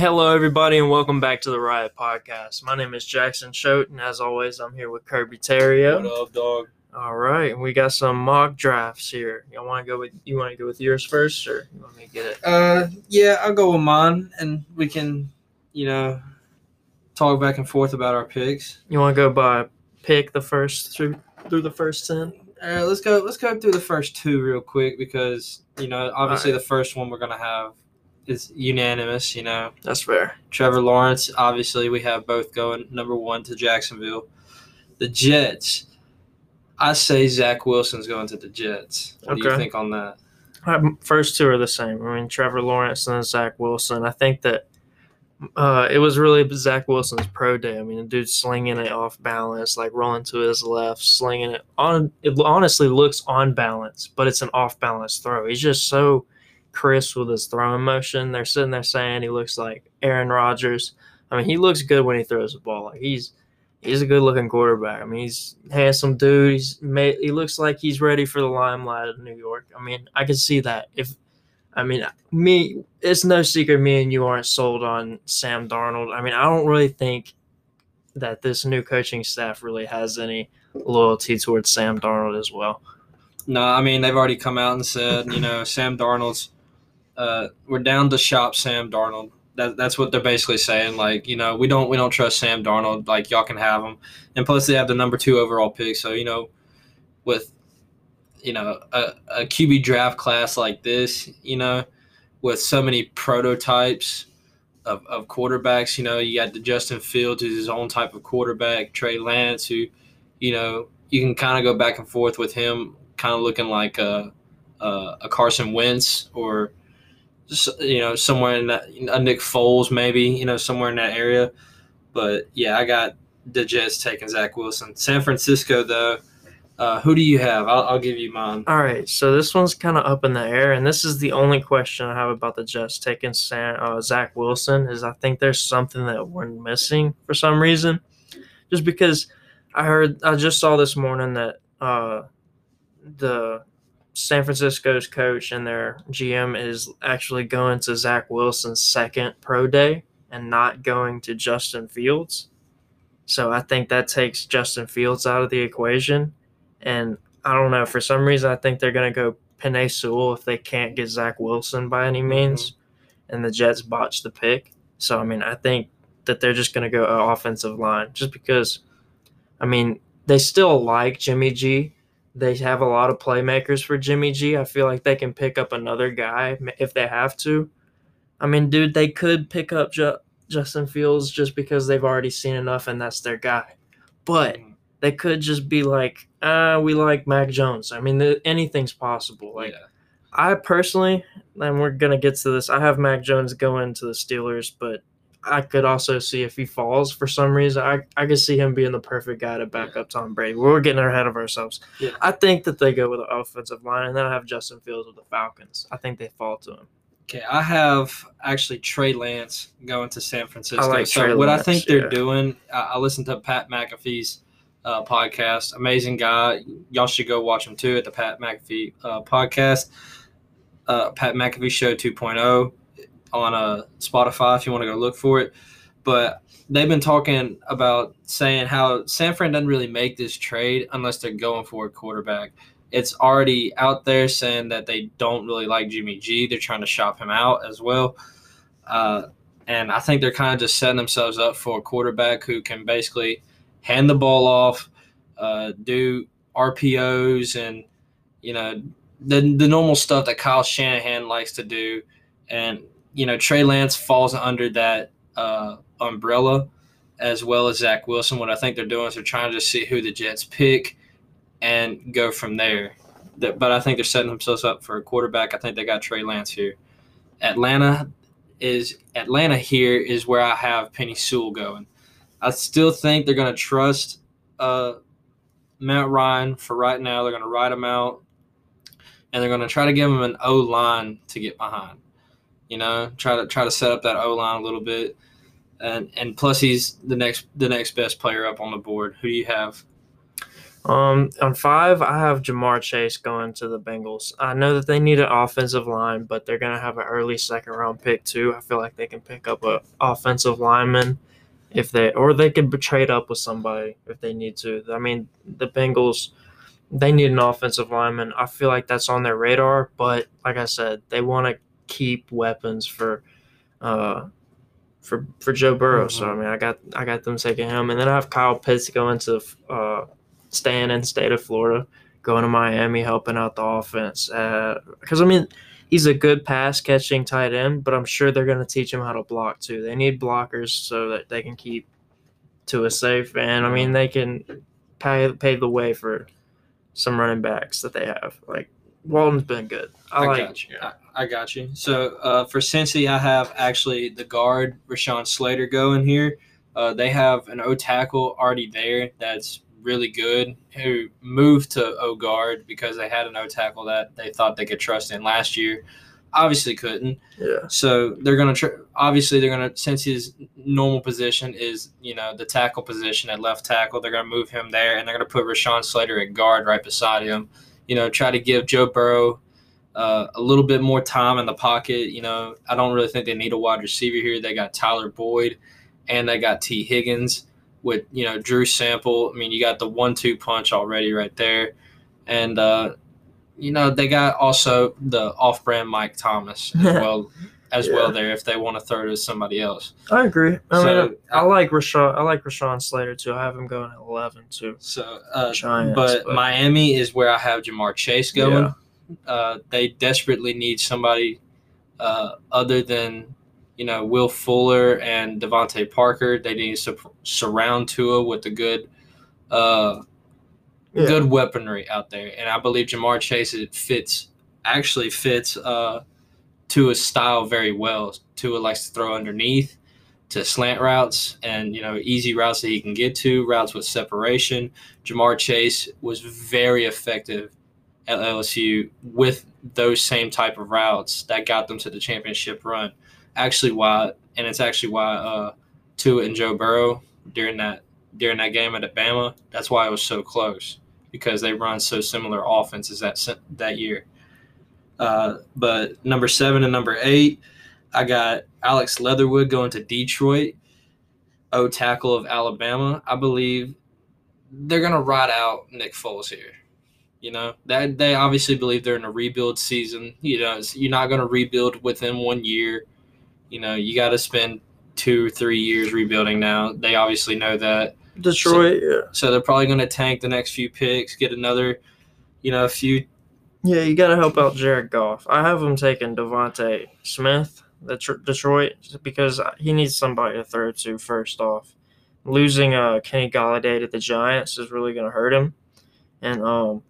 Hello, everybody, and welcome back to the Riot Podcast. My name is Jackson Choate, and as always, I'm here with Kirby Terrio. What up, dog? All right, we got some mock drafts here. Y'all want to go with you want to go with yours first, or you want me to get it? Uh, yeah, I'll go with mine, and we can, you know, talk back and forth about our picks. You want to go by pick the first through through the first ten? All right, let's go. Let's go through the first two real quick because you know, obviously, the first one we're gonna have is unanimous. You know, That's fair. Trevor Lawrence. Obviously, we have both going number one to Jacksonville. The Jets. I say Zach Wilson's going to the Jets. What do you Okay. think on that? Um, First two are the same. I mean, Trevor Lawrence and Zach Wilson. I think that uh, it was really Zach Wilson's pro day. I mean, the dude's slinging it off balance, like rolling to his left, slinging it on. It honestly looks on balance, but it's an off balance throw. He's just so crisp with his throwing motion. They're sitting there saying he looks like Aaron Rodgers. I mean, he looks good when he throws the ball. Like he's he's a good looking quarterback. I mean, he's handsome dude. He's made, he looks like he's ready for the limelight of New York. I mean, I can see that. If I mean, me, it's no secret me and you aren't sold on Sam Darnold. I mean, I don't really think that this new coaching staff really has any loyalty towards Sam Darnold as well. No, I mean they've already come out and said, you know, Sam Darnold's. Uh, we're down to shop Sam Darnold. That, that's what they're basically saying. Like, you know, we don't we don't trust Sam Darnold. Like, y'all can have him. And plus, they have the number two overall pick. So, you know, with you know a, a QB draft class like this, you know, with so many prototypes of, of quarterbacks, you know, you got the Justin Fields, who's his own type of quarterback. Trey Lance, who, you know, you can kind of go back and forth with him, kind of looking like a a, a Carson Wentz or you know somewhere in that a Nick Foles maybe you know somewhere in that area. But yeah, I got the Jets taking Zach Wilson. San Francisco though, uh, who do you have? I'll, I'll give you mine. All right, so this one's kind of up in the air, and this is the only question I have about the Jets taking Sam, uh, Zach Wilson. Is I think there's something that we're missing for some reason, just because I heard I just saw this morning that uh, the San Francisco's coach and their GM is actually going to Zach Wilson's second pro day and not going to Justin Fields. So I think that takes Justin Fields out of the equation. And I don't know. For some reason, I think they're going to go Penei Sewell if they can't get Zach Wilson by any mm-hmm. means. And the Jets botched the pick. So, I mean, I think that they're just going to go offensive line just because, I mean, they still like Jimmy G. They have a lot of playmakers for Jimmy G. I feel like they can pick up another guy if they have to. I mean, dude, they could pick up Ju- Justin Fields just because they've already seen enough and that's their guy. But they could just be like, uh, we like Mac Jones. I mean, anything's possible. Like, yeah. I personally, and we're gonna get to this. I have Mac Jones going to the Steelers, but I could also see if he falls for some reason, I I could see him being the perfect guy to back up Tom Brady. We're getting ahead of ourselves. Yeah. I think that they go with the offensive line, and then I have Justin Fields with the Falcons. I think they fall to him. Okay, I have actually Trey Lance going to San Francisco. I like so Trey what I think they're yeah. doing, I, I listened to Pat McAfee's uh, podcast. Amazing guy. Y'all should go watch him too at the Pat McAfee uh, podcast. Uh, Pat McAfee Show 2.0 on uh, Spotify if you want to go look for it. But they've been talking about saying how San Fran doesn't really make this trade unless they're going for a quarterback it's already out there saying that they don't really like Jimmy G. They're trying to shop him out as well. Uh, and I think they're kind of just setting themselves up for a quarterback who can basically hand the ball off, uh, do RPOs, and you know the the normal stuff that Kyle Shanahan likes to do. And you know Trey Lance falls under that uh, umbrella as well as Zach Wilson. What I think they're doing is they're trying to see who the Jets pick and go from there. But I think they're setting themselves up for a quarterback. I think they got Trey Lance here. Atlanta is Atlanta here is where I have Penei Sewell going. I still think they're going to trust uh, Matt Ryan for right now. They're going to ride him out, and they're going to try to give him an O line to get behind. You know, try to try to set up that O line a little bit, and and plus he's the next the next best player up on the board. Who do you have? Um, on five, I have Ja'Marr Chase going to the Bengals. I know that they need an offensive line, but they're gonna have an early second round pick too. I feel like they can pick up a offensive lineman if they, or they could trade up with somebody if they need to. I mean, the Bengals, they need an offensive lineman. I feel like that's on their radar, but like I said, they want to keep weapons for, uh, for for Joe Burrow. So I mean, I got I got them taking him, and then I have Kyle Pitts going to. Uh, staying in state of Florida, going to Miami, helping out the offense. Because uh, I mean, he's a good pass catching tight end, but I'm sure they're going to teach him how to block too. They need blockers so that they can keep to a safe, and I mean they can pay pave the way for some running backs that they have. Like Walton's been good. I, I like. got you. I, I got you. So uh, for Cincy, I have actually the guard Rashawn Slater going here. Uh, they have an O tackle already there that's really good who moved to O guard because they had an O tackle that they thought they could trust in last year. Obviously couldn't. Yeah. So they're gonna tr- obviously they're gonna since his normal position is you know the tackle position at left tackle they're gonna move him there and they're gonna put Rashawn Slater at guard right beside him. You know try to give Joe Burrow uh, a little bit more time in the pocket. You know I don't really think they need a wide receiver here. They got Tyler Boyd and they got Tee Higgins with you know Drew Sample. I mean, you got the one-two punch already right there, and uh, you know they got also the off-brand Mike Thomas as well as yeah. well there if they want to throw to somebody else. I agree. I so, mean, I, I like Rashawn. I like Rashawn Slater too. I have him going at eleven too. So, uh, Giants, but, but, Miami is where I have Ja'Marr Chase going. Yeah. Uh, they desperately need somebody uh, other than you know, Will Fuller and DeVante Parker. They need to surround Tua with a good, uh, yeah. good weaponry out there. And I believe Ja'Marr Chase it fits actually fits uh, Tua's style very well. Tua likes to throw underneath to slant routes and you know easy routes that he can get to, routes with separation. Ja'Marr Chase was very effective at LSU with those same type of routes that got them to the championship run actually why, and it's actually why uh, Tua and Joe Burrow during that during that game at Alabama. That's why it was so close because they run so similar offenses that that year. Uh, but number seven and number eight, I got Alex Leatherwood going to Detroit. O tackle of Alabama. I believe they're gonna ride out Nick Foles here. You know that they obviously believe they're in a rebuild season. You know you're not gonna rebuild within one year you know, you got to spend two, three years rebuilding now. They obviously know that. Detroit, so, yeah. So they're probably going to tank the next few picks, get another, you know, a few. Yeah, you got to help out Jared Goff. I have him taking DeVonta Smith, the Detroit, because he needs somebody to throw to first off. Losing uh, Kenny Golladay to the Giants is really going to hurt him, and um,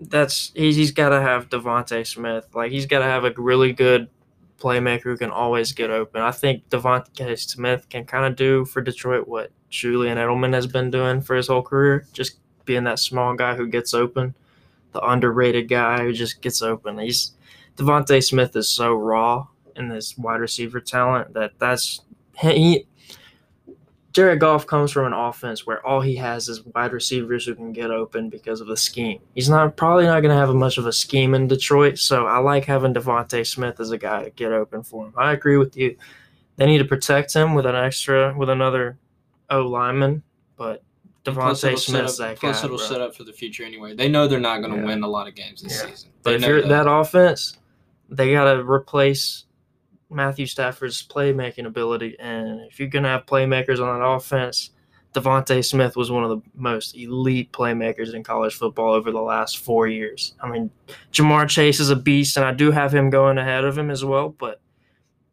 that's he's, he's got to have DeVonta Smith. Like he's got to have a really good playmaker who can always get open. I think DeVonta Smith can kind of do for Detroit what Julian Edelman has been doing for his whole career, just being that small guy who gets open, the underrated guy who just gets open. He's DeVonta Smith is so raw in this wide receiver talent that that's he Jared Goff comes from an offense where all he has is wide receivers who can get open because of the scheme. He's not probably not going to have much of a scheme in Detroit, so I like having DeVonta Smith as a guy to get open for him. I agree with you. They need to protect him with an extra with another O lineman, but DeVonta Smith's that guy. Plus, it'll bro. set up for the future anyway. They know they're not going to yeah. win a lot of games this yeah. season. They but if you're that. that offense, they got to replace Matthew Stafford's playmaking ability. And if you're going to have playmakers on that offense, DeVonta Smith was one of the most elite playmakers in college football over the last four years. I mean, Ja'Marr Chase is a beast, and I do have him going ahead of him as well. But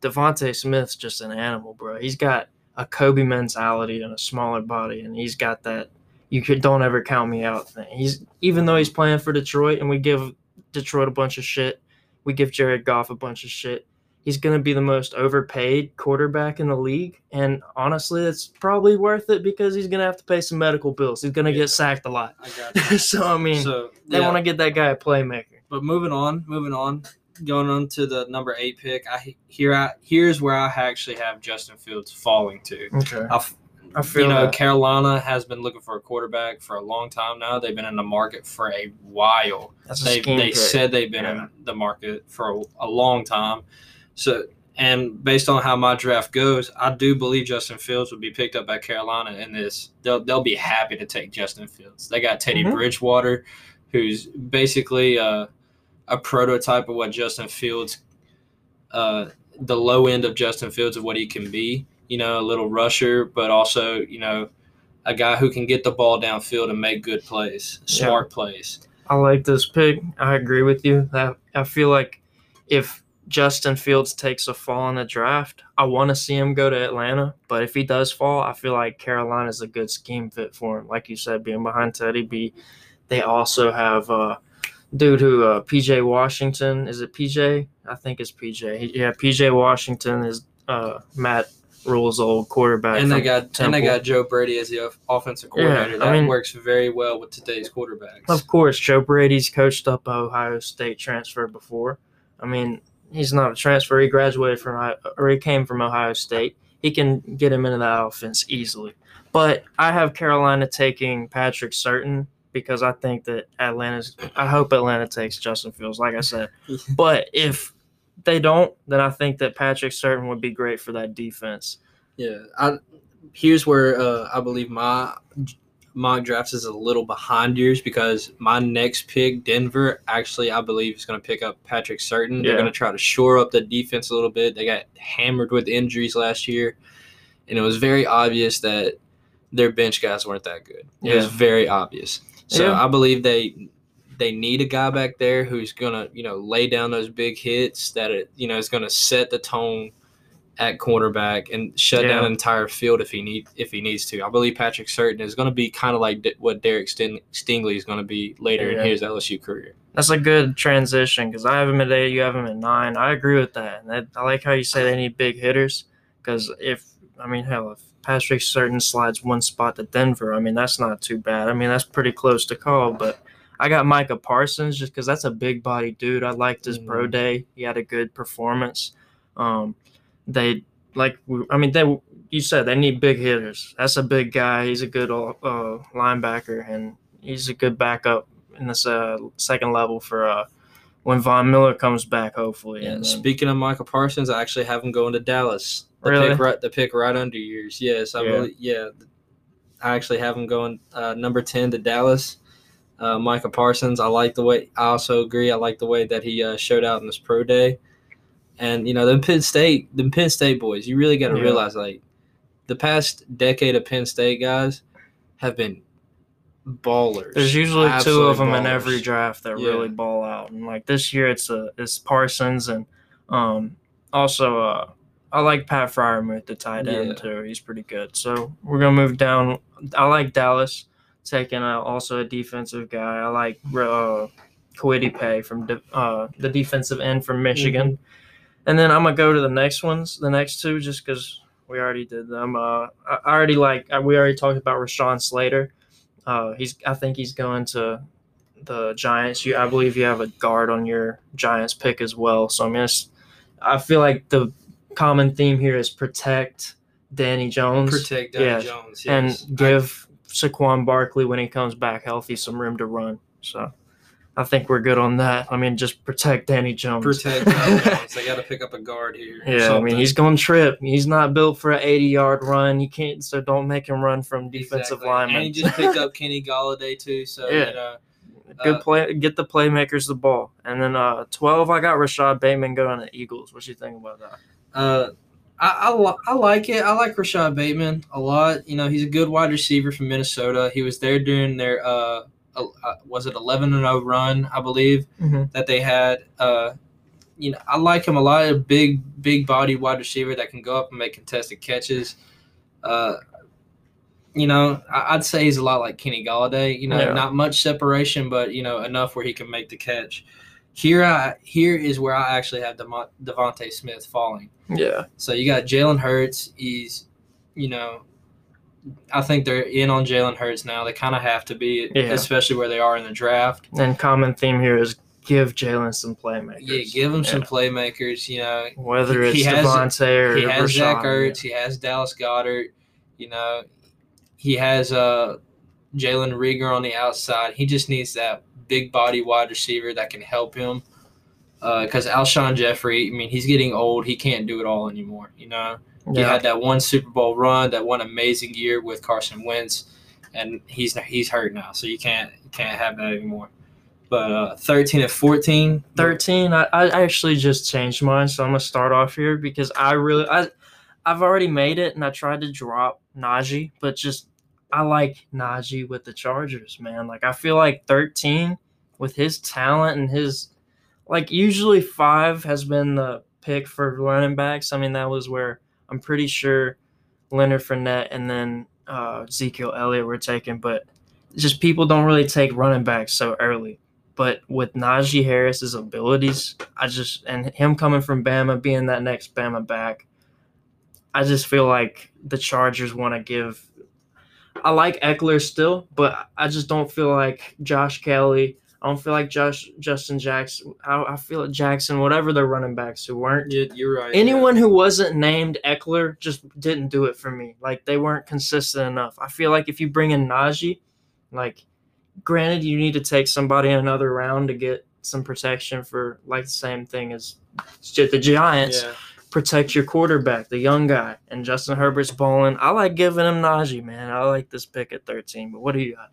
DeVonta Smith's just an animal, bro. He's got a Kobe mentality and a smaller body, and he's got that. You could don't ever count me out thing. He's even though he's playing for Detroit, and we give Detroit a bunch of shit. We give Jared Goff a bunch of shit he's going to be the most overpaid quarterback in the league. And honestly, it's probably worth it because he's going to have to pay some medical bills. He's going to yeah. get sacked a lot. I so, I mean, so, they want to get that guy a playmaker. But moving on, moving on, going on to the number eight pick, I here I here's where I actually have Justin Fields falling to. Okay. I've, I feel you know, that. Carolina has been looking for a quarterback for a long time now. They've been in the market for a while. That's a They scheme they pick. said they've been Yeah. in the market for a, a long time. So, and based on how my draft goes, I do believe Justin Fields will be picked up by Carolina in this. They'll they'll be happy to take Justin Fields. They got Teddy Mhm. Bridgewater, who's basically uh, a prototype of what Justin Fields, uh, the low end of Justin Fields of what he can be. You know, a little rusher, but also you know, a guy who can get the ball downfield and make good plays, Yeah. smart plays. I like this pick. I agree with you. That I feel like if Justin Fields takes a fall in the draft, I want to see him go to Atlanta. But if he does fall, I feel like Carolina is a good scheme fit for him. Like you said, being behind Teddy B. They also have uh dude who uh PJ Washington. Is it PJ? I think it's PJ. Yeah, PJ Washington is uh Matt Rhule's old quarterback. and they got and they got Joe Brady as the off- offensive Yeah, coordinator. I that mean- works very well with today's quarterbacks. Of course, Joe Brady's coached up Ohio State transfer before. I mean, he's not a transfer. He graduated from or he came from Ohio State. He can get him into that offense easily. But I have Carolina taking Patrick Surtain because I think that Atlanta's. I hope Atlanta takes Justin Fields, like I said. But if they don't, then I think that Patrick Surtain would be great for that defense. Yeah, I here's where uh, I believe my mock drafts is a little behind yours because my next pick, Denver, actually I believe is going to pick up Patrick Surtain. They're going to try to shore up the defense a little bit. They got hammered with injuries last year, and it was very obvious that their bench guys weren't that good. It was very obvious. So Yeah. I believe they they need a guy back there who's gonna you know lay down those big hits that it you know is gonna set the tone at cornerback and shut Yeah. down an entire field if he need if he needs to. I believe Patrick Surtain is going to be kind of like D- what Derek Sting- Stingley is going to be later Yeah. in his LSU career. That's a good transition because I have him at eight, you have him at nine. I agree with that. And that, I like how you say they need big hitters because if, I mean, hell, if Patrick Surtain slides one spot to Denver, I mean, that's not too bad. I mean, that's pretty close to call. But I got Micah Parsons just because that's a big body dude. I liked his pro Mhm. day. He had a good performance. Um, they, like, I mean, they, you said they need big hitters. That's a big guy. He's a good uh, linebacker and he's a good backup in this uh, second level for uh, when Von Miller comes back, hopefully. Yeah. And then- Speaking of Michael Parsons, I actually have him going to Dallas. The Really? pick right the pick right under yours. Yes, I Yeah. believe yeah. I actually have him going uh, number ten to Dallas. Uh, Michael Parsons, I like the way. I also agree. I like the way that he uh, showed out in this pro day, and you know, the Penn State, the Penn State boys. You really got to Yeah. realize, like, the past decade of Penn State guys have been ballers. There's usually two of them in every draft that Yeah. really ball out, and like this year, it's a it's Parsons and um also uh I like Pat Freiermuth, the tight end Yeah. too. He's pretty good. So we're gonna move down. I like Dallas taking uh, also a defensive guy. I like uh, Pay from de- uh, the defensive end from Michigan, Mm-hmm. and then I'm gonna go to the next ones, the next two, just because we already did them. Uh, I already like uh, we already talked about Rashawn Slater. Uh, he's I think he's going to the Giants. You I believe you have a guard on your Giants pick as well. So I mean, it's, I feel like the common theme here is protect Danny Jones protect Danny Yeah, Jones yes. and give Saquon Barkley when he comes back healthy some room to run. So I think we're good on that. I mean, just protect Danny Jones. protect Danny Jones. They got to pick up a guard here. Yeah, I mean he's going to trip. He's not built for an 80 yard run. You can't, so don't make him run from defensive Exactly. linemen. And he just picked up Kenny Golladay too. So Yeah. you know, Good uh, play. Get the playmakers the ball. And then uh, 12, I got Rashod Bateman going to Eagles. What you think about that? Uh, I I, I like it. I like Rashod Bateman a lot. You know, he's a good wide receiver from Minnesota. He was there during their uh, uh was it eleven and zero run, I believe Mhm. that they had. Uh, you know, I like him a lot. A big, big body wide receiver that can go up and make contested catches. Uh, you know, I- I'd say he's a lot like Kenny Golladay. You know, Yeah. not much separation, but you know enough where he can make the catch. Here, I here is where I actually have Devon- DeVonta Smith falling. Yeah. So you got Jalen Hurts. He's, you know, I think they're in on Jalen Hurts now. They kind of have to be, Yeah. especially where they are in the draft. And common theme here is give Jalen some playmakers. Yeah, give him some playmakers. You know, Whether he it's has- DeVonta or he has Rashod, Zach Ertz. He has Dallas Goedert. You know, he has uh, Jalen Reagor on the outside. He just needs that big body wide receiver that can help him. Because uh, Alshon Jeffery, I mean, he's getting old. He can't do it all anymore. You know, he had that one Super Bowl run, that one amazing year with Carson Wentz, and he's he's hurt now, so you can't you can't have that anymore. But uh, thirteen and fourteen, 13 I, I actually just changed mine so i'm gonna start off here because i really i i've already made it and i tried to drop najee but just i like najee with the chargers man like i feel like 13 with his talent and his like usually five has been the pick for running backs i mean that was where i'm pretty sure leonard Fournette and then uh, ezekiel elliott were taken but just people don't really take running backs so early but with Najee Harris's abilities, I just and him coming from Bama, being that next Bama back, I just feel like the Chargers want to give. I like Ekeler still, but I just don't feel like Josh Kelly. I don't feel like Josh Justin Jackson. I, I feel like Jackson, whatever the running backs who weren't. you, you're right. Anyone who wasn't named Ekeler just didn't do it for me. Like they weren't consistent enough. I feel like if you bring in Najee, like granted you need to take somebody in another round to get some protection for like the same thing as just the Giants. yeah. Protect your quarterback, the young guy, and Justin Herbert's balling. I like giving him Najee, man. I like this pick at 13. But what do you got?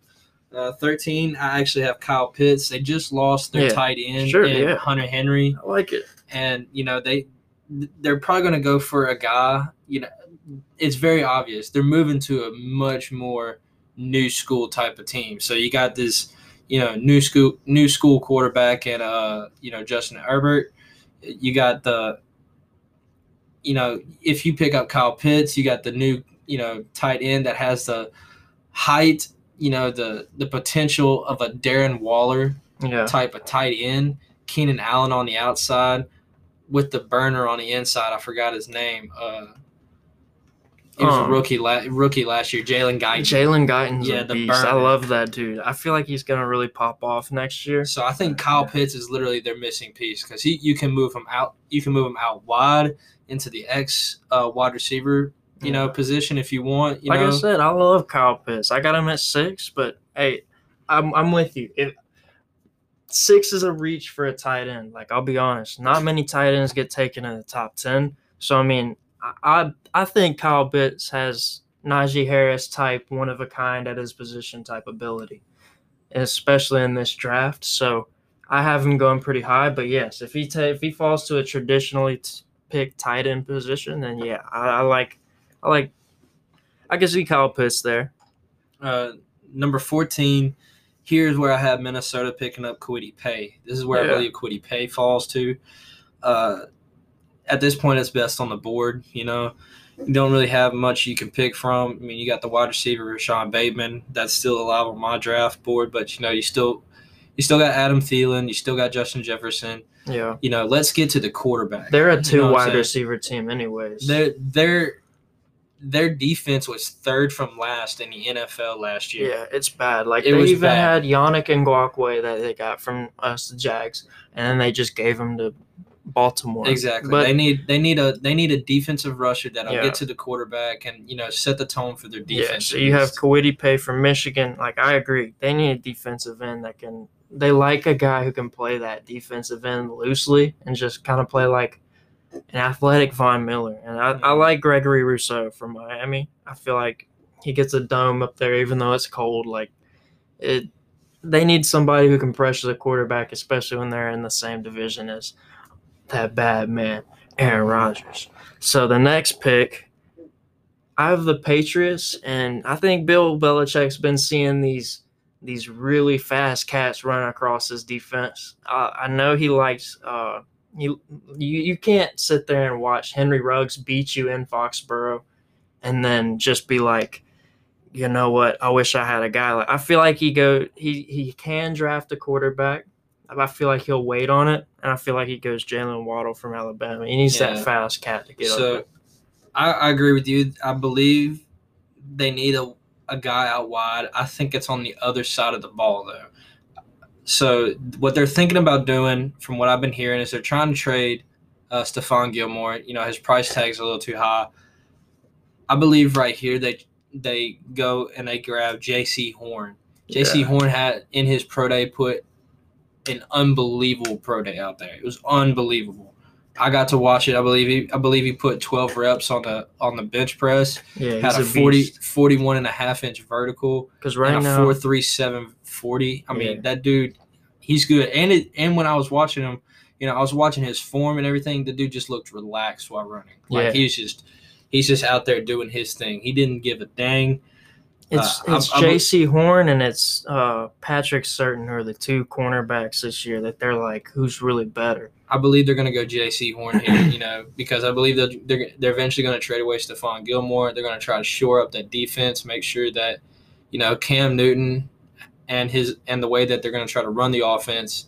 Uh, 13, I actually have Kyle Pitts. They just lost their Yeah, tight end, sure, yeah. Hunter Henry. I like it. and you know they they're probably going to go for a guy you know it's very obvious they're moving to a much more new school type of team so you got this you know new school new school quarterback and uh you know Justin Herbert you got the you know if you pick up Kyle Pitts you got the new you know tight end that has the height you know the the potential of a Darren Waller Yeah. type of tight end. Keenan Allen on the outside with the burner on the inside. I forgot his name. Uh, he was Um, a rookie la- rookie last year. Jalen Guyton. Jalen Guyton's Yeah, a the beast. I love that dude. I feel like he's gonna really pop off next year. so I think Kyle Pitts is literally their missing piece because he you can move him out. You can move him out wide into the X uh, wide receiver you know position if you want. You like know I said, I love Kyle Pitts. I got him at six, but hey, I'm I'm with you. If six is a reach for a tight end, like I'll be honest, not many tight ends get taken in the top ten. So I mean, I I, I think Kyle Pitts has Najee Harris type, one of a kind at his position type ability, especially in this draft. So I have him going pretty high. But yes, if he ta- if he falls to a traditionally t- picked tight end position, then yeah, I, I like I like I can see Kyle Pitts there. uh, number 14 here's where i have minnesota picking up Kwity Paye. this is where i Yeah. believe Kwity Paye falls to uh, at this point it's best on the board you know. You don't really have much you can pick from. I mean you got the wide receiver Rashawn bateman. That's still alive on my draft board but you know you still you still got adam Thielen, you still got justin jefferson. Yeah, you know let's get to the quarterback. They're a You two know wide receiver team, anyways. their their their defense was third from last in the nfl last year. Yeah, it's bad. Like It they even bad. had Yannick Ngakoue that they got from us, the Jags, and then they just gave them to Baltimore. Exactly. But they need they need a they need a defensive rusher that'll Yeah. get to the quarterback and you know set the tone for their defense. yeah, so you have Kwity Paye from Michigan. Like I agree, they need a defensive end that can. They like a guy who can play that defensive end loosely and just kind of play like an athletic Von Miller. And I, I mm-hmm. like Gregory Rousseau from Miami. I feel like he gets a dome up there, even though it's cold. Like it, they need somebody who can pressure the quarterback, especially when they're in the same division as that bad man, Aaron Rodgers. So the next pick, I have the Patriots, and I think Bill Belichick's been seeing these these really fast cats running across his defense. Uh, I know he likes. Uh, you, you you can't sit there and watch Henry Ruggs beat you in Foxborough, and then just be like, you know what? I wish I had a guy like. I feel like he go he he can draft a quarterback. I feel like he'll wait on it, and I feel like he goes Jaylen Waddle from Alabama. He needs Yeah. that fast cat to get so up. I, I agree with you. I believe they need a, a guy out wide. I think it's on the other side of the ball though. So what they're thinking about doing, from what I've been hearing, is they're trying to trade uh, Stephon Gilmore. You know his price tag's a little too high. I believe right here they they go and they grab Jaycee Horn. Jaycee Yeah. Horn had in his pro day put an unbelievable pro day out there. It was unbelievable. I got to watch it. I believe he I believe he put 12 reps on the on the bench press. Yeah, Had a a 40 40 41 and a half inch vertical because right and a now, 437 40. I mean, that dude he's good. And it and when I was watching him, you know, I was watching his form and everything. The dude just looked relaxed while running. Like Yeah. he's just he's just out there doing his thing. He didn't give a dang. It's uh, it's Jaycee Horn and it's uh, Patrick Surtain are the two cornerbacks this year that they're like, who's really better? I believe they're going to go Jaycee Horn here, you know, because I believe that they're, they're eventually going to trade away Stephon Gilmore. They're going to try to shore up that defense, make sure that, you know, Cam Newton and his and the way that they're going to try to run the offense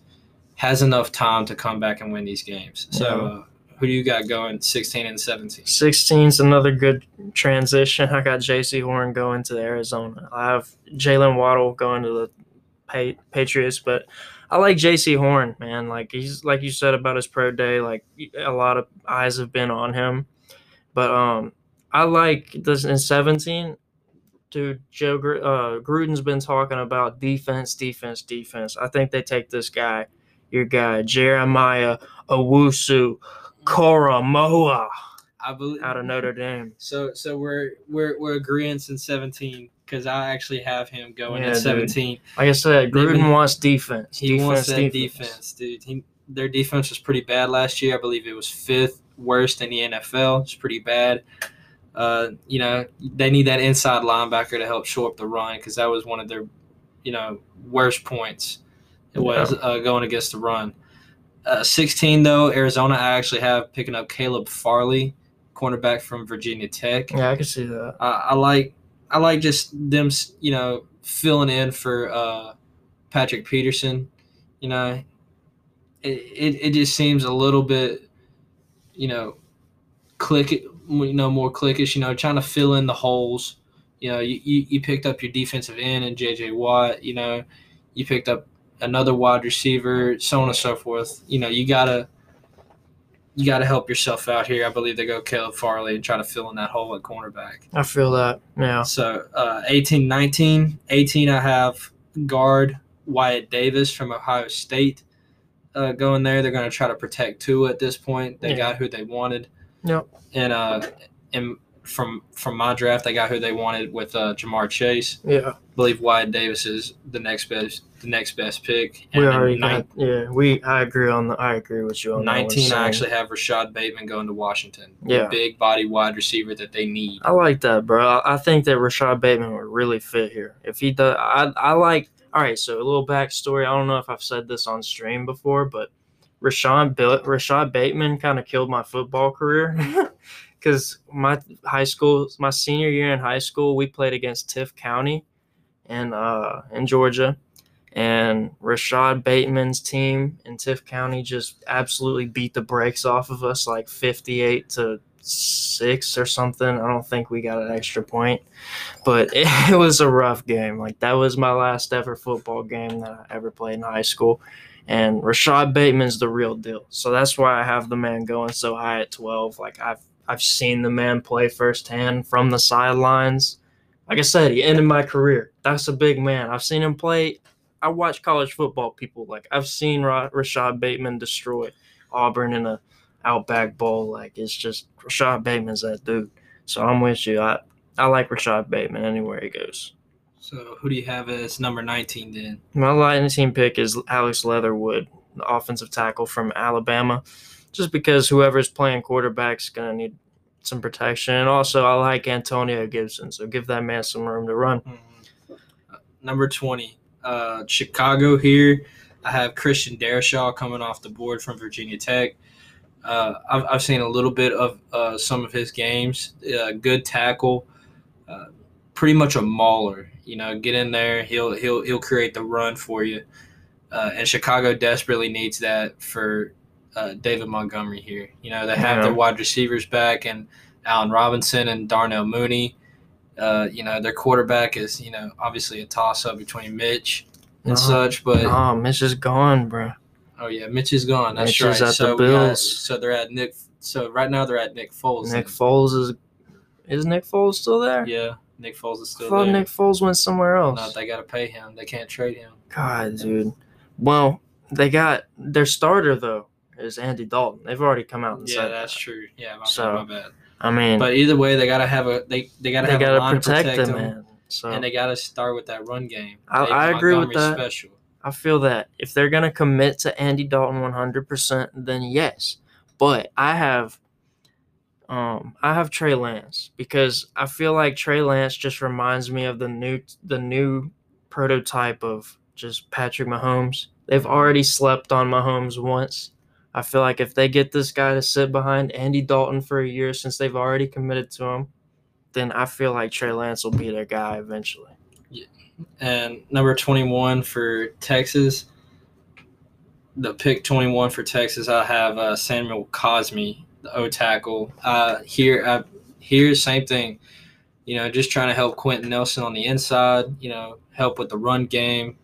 has enough time to come back and win these games. So, Yeah. uh, who do you got going 16 and 17? 16's another good transition. I got Jaycee Horn going to Arizona. I have Jaylen Waddle going to the pa- Patriots, but I like Jaycee Horn, man. Like he's like you said about his pro day. Like a lot of eyes have been on him, but um, I like this in 17. Dude, Joe uh, Gruden's been talking about defense, defense, defense. I think they take this guy, your guy Jeremiah Owusu Koramoah I believe out of Notre Dame. So so we're we're we're agreeing in 17 because I actually have him going Yeah, at dude. 17. Like I said, Gruden wants defense. He defense, wants that defense. dude. He, their defense was pretty bad last year. I believe it was fifth worst in the NFL. It's pretty bad. Uh, you know, they need that inside linebacker to help shore up the run because that was one of their, you know, worst points. It was uh, going against the run. Uh, 16 though, Arizona. I actually have picking up Caleb Farley, cornerback from Virginia Tech. Yeah, I can see that. I, I like I like just them, you know, filling in for uh, Patrick Peterson. You know, it, it, it just seems a little bit, you know, click you know more clickish. You know, trying to fill in the holes. You know, you, you, you picked up your defensive end and J.J. Watt. You know, you picked up another wide receiver, so on and so forth. You know, you gotta you gotta help yourself out here. I believe they go Caleb Farley and try to fill in that hole at cornerback. I feel that. Yeah. So uh, 18, 19. 18, I have guard Wyatt Davis from Ohio State uh, going there. They're going to try to protect two at this point. They Yeah. got who they wanted. Yep. And uh, and from from my draft, they got who they wanted with uh, Ja'Marr Chase. Yeah. I believe Wyatt Davis is the next best the next best pick. We And then already got, yeah, we I agree on the I agree with you on 19, so- I actually have Rashod Bateman going to Washington. Yeah. Big body wide receiver that they need. I like that, bro. I think that Rashod Bateman would really fit here. If he does, I I like. All right, so a little backstory. I don't know if I've said this on stream before, but Rashod Rashod Bateman kind of killed my football career because my high school, my senior year in high school, we played against Tiff County, in uh in Georgia, and Rashod Bateman's team in Tiff County just absolutely beat the brakes off of us, like fifty-eight to six or something. I don't think we got an extra point, but it, it was a rough game. Like that was my last ever football game that I ever played in high school. And Rashod Bateman's the real deal. So that's why I have the man going so high at 12. Like I've I've seen the man play firsthand from the sidelines. Like I said, he ended my career. That's a big man. I've seen him play. I watch college football. People like I've seen Ra- Rashod Bateman destroy Auburn in a Outback Bowl. Like it's just Rashod Bateman's that dude. So I'm with you. I I like Rashod Bateman anywhere he goes. So who do you have as number 19 then? My lightning team pick is Alex Leatherwood, the offensive tackle from Alabama, just because whoever's playing quarterback's gonna need some protection, and also I like Antonio Gibson, so give that man some room to run. Uh, number 20, uh, Chicago here. I have Christian Darrisaw coming off the board from Virginia Tech. Uh, I've, I've seen a little bit of uh, some of his games. Uh, good tackle, pretty much a mauler. You know, get in there, he'll he'll he'll create the run for you. And Chicago desperately needs that for uh, David Montgomery here. You know, they have Yeah. their wide receivers back and Allen Robinson and Darnell Mooney. Uh, you know, their quarterback is, you know, obviously a toss up between Mitch and Uh-huh. such, but Oh, Mitch is gone, bro. oh yeah, Mitch is gone. That's Mitch right. is at the so got- Bills. so they're at Nick. So right now they're at Nick Foles. Nick. Foles is is Nick Foles still there? Yeah, Nick Foles is I still thought there. Nick Foles went somewhere else. no, they got to pay him. They can't trade him. God, dude. Well, they got their starter though is Andy Dalton. They've already come out and Yeah, said that's that. true. Yeah, my, So, my bad. I mean, But either way, they got to have a they they got to they have a gotta line protect, protect them, man. So and they got to start with that run game. I- I agree with that. Special. I feel that if they're gonna commit to Andy Dalton 100%, then yes. But I have, um, I have Trey Lance because I feel like Trey Lance just reminds me of the new, the new prototype of just Patrick Mahomes. They've already slept on Mahomes once. I feel like if they get this guy to sit behind Andy Dalton for a year since they've already committed to him, then I feel like Trey Lance will be their guy eventually. Yeah. And number 21 for Texas, the pick 21 for Texas, I have uh, Samuel Cosmi, the O tackle. Uh, here, uh, here, same thing. You know, just trying to help Quenton Nelson on the inside. You know, help with the run game.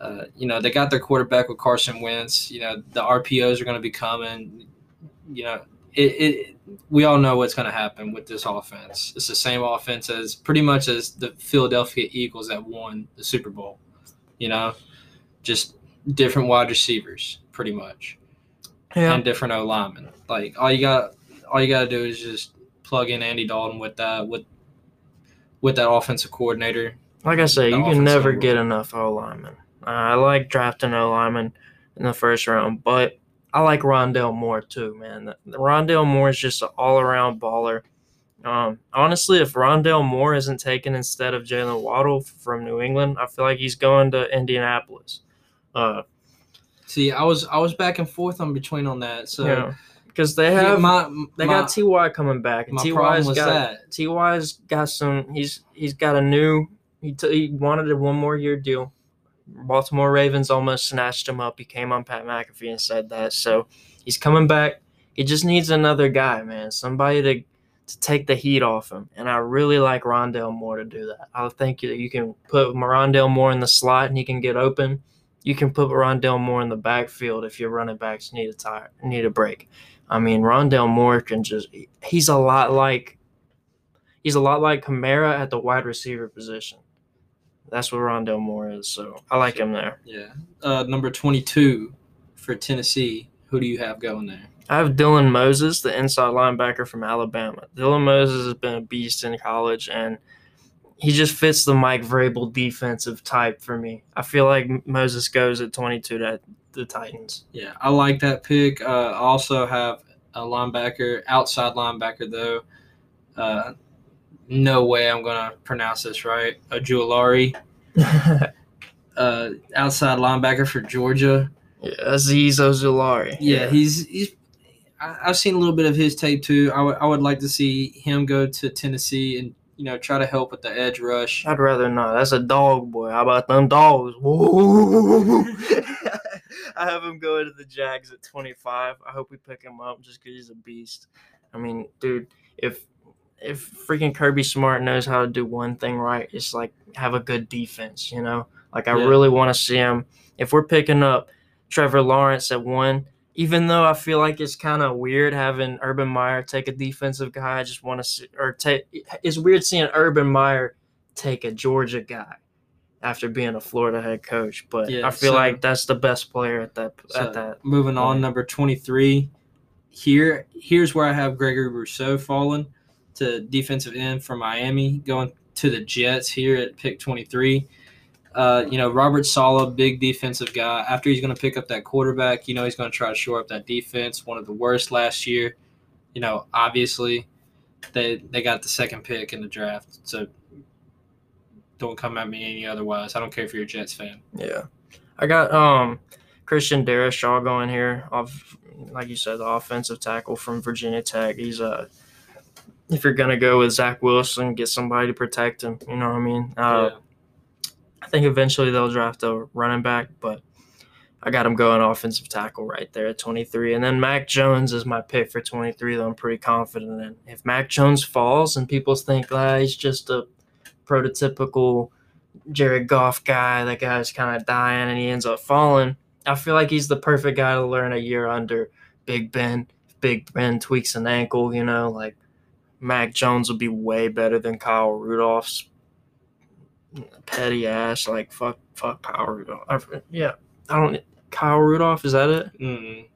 Uh, you know, they got their quarterback with Carson Wentz. You know, the RPOs are going to be coming. You know, it, it we all know what's going to happen with this offense. It's the same offense as pretty much as the Philadelphia Eagles that won the Super Bowl. You know, just different wide receivers, pretty much, Yeah, and different O linemen. Like all you got, all you got to do is just plug in Andy Dalton with that with with that offensive coordinator. Like I say, you can never get enough O linemen. Uh, I like drafting O linemen in the first round, but I like Rondale Moore too, man. Rondale Moore is just an all around baller. Um, honestly, if Rondale Moore isn't taken instead of Jaylen Waddle from New England, I feel like he's going to Indianapolis. Uh, See, I was I was back and forth on between on that. So know, because they Yeah, have my they my, got Ty coming back, and Ty's got that Ty's got some. He's he's got a new. He t- he wanted a one more year deal. Baltimore Ravens almost snatched him up. He came on Pat McAfee and said that. So he's coming back. He just needs another guy, man. Somebody to to take the heat off him. And I really like Rondale Moore to do that. I think that you can put Rondale Moore in the slot and he can get open. You can put Rondale Moore in the backfield if your running backs need a tire, need a break. I mean, Rondell Moore can just he's a lot like he's a lot like Kamara at the wide receiver position. That's what Rondale Moore is. So I like him there. yeah. Uh, number twenty two for Tennessee. Who do you have going there? I have Dylan Moses, the inside linebacker from Alabama. Dylan Moses has been a beast in college, and he just fits the Mike Vrabel defensive type for me. I feel like Moses goes at 22 to the Titans. Yeah, I like that pick. Uh, I also have a linebacker, outside linebacker though. Uh, no way I'm gonna pronounce this right. A Juilari, uh, outside linebacker for Georgia. yeah, Azeez Ojulari. Yeah, he's he's. I, I've seen a little bit of his tape too. I would I would like to see him go to Tennessee and you know try to help with the edge rush. I'd rather not. That's a dog boy. How about them dogs? I have him going to the Jags at 25. I hope we pick him up just because he's a beast. I mean, dude, if if freaking Kirby Smart knows how to do one thing right, it's like have a good defense, you know? Like I Yeah. really want to see him. If we're picking up Trevor Lawrence at one, even though I feel like it's kind of weird having Urban Meyer take a defensive guy, I just want to see or take. It's weird seeing Urban Meyer take a Georgia guy after being a Florida head coach, but Yeah, I feel so- like that's the best player at that So, at that. moving on, number twenty three. Here, here's where I have Gregory Rousseau falling to defensive end for Miami, going to the Jets here at pick twenty three. Uh, you know, Robert Saleh, big defensive guy. After he's going to pick up that quarterback, you know, he's going to try to shore up that defense. One of the worst last year. You know, obviously, they they got the second pick in the draft, so don't come at me any otherwise. I don't care if you're a Jets fan. Yeah, I got um Christian Darrisaw going here off, like you said, the offensive tackle from Virginia Tech. He's uh if you're gonna go with Zach Wilson, get somebody to protect him. You know what I mean? Uh, Yeah. I think eventually they'll draft a running back, but I got him going offensive tackle right there at 23. And then Mac Jones is my pick for 23 that I'm pretty confident in. If Mac Jones falls and people think ah, he's just a prototypical Jared Goff guy, that guy's kind of dying and he ends up falling, I feel like he's the perfect guy to learn a year under Big Ben. If Big Ben tweaks an ankle, you know, like Mac Jones will be way better than Kyle Rudolph's petty ass. Like fuck, fuck Kyle Rudolph. I, yeah, I don't. Kyle Rudolph is that it? Mm,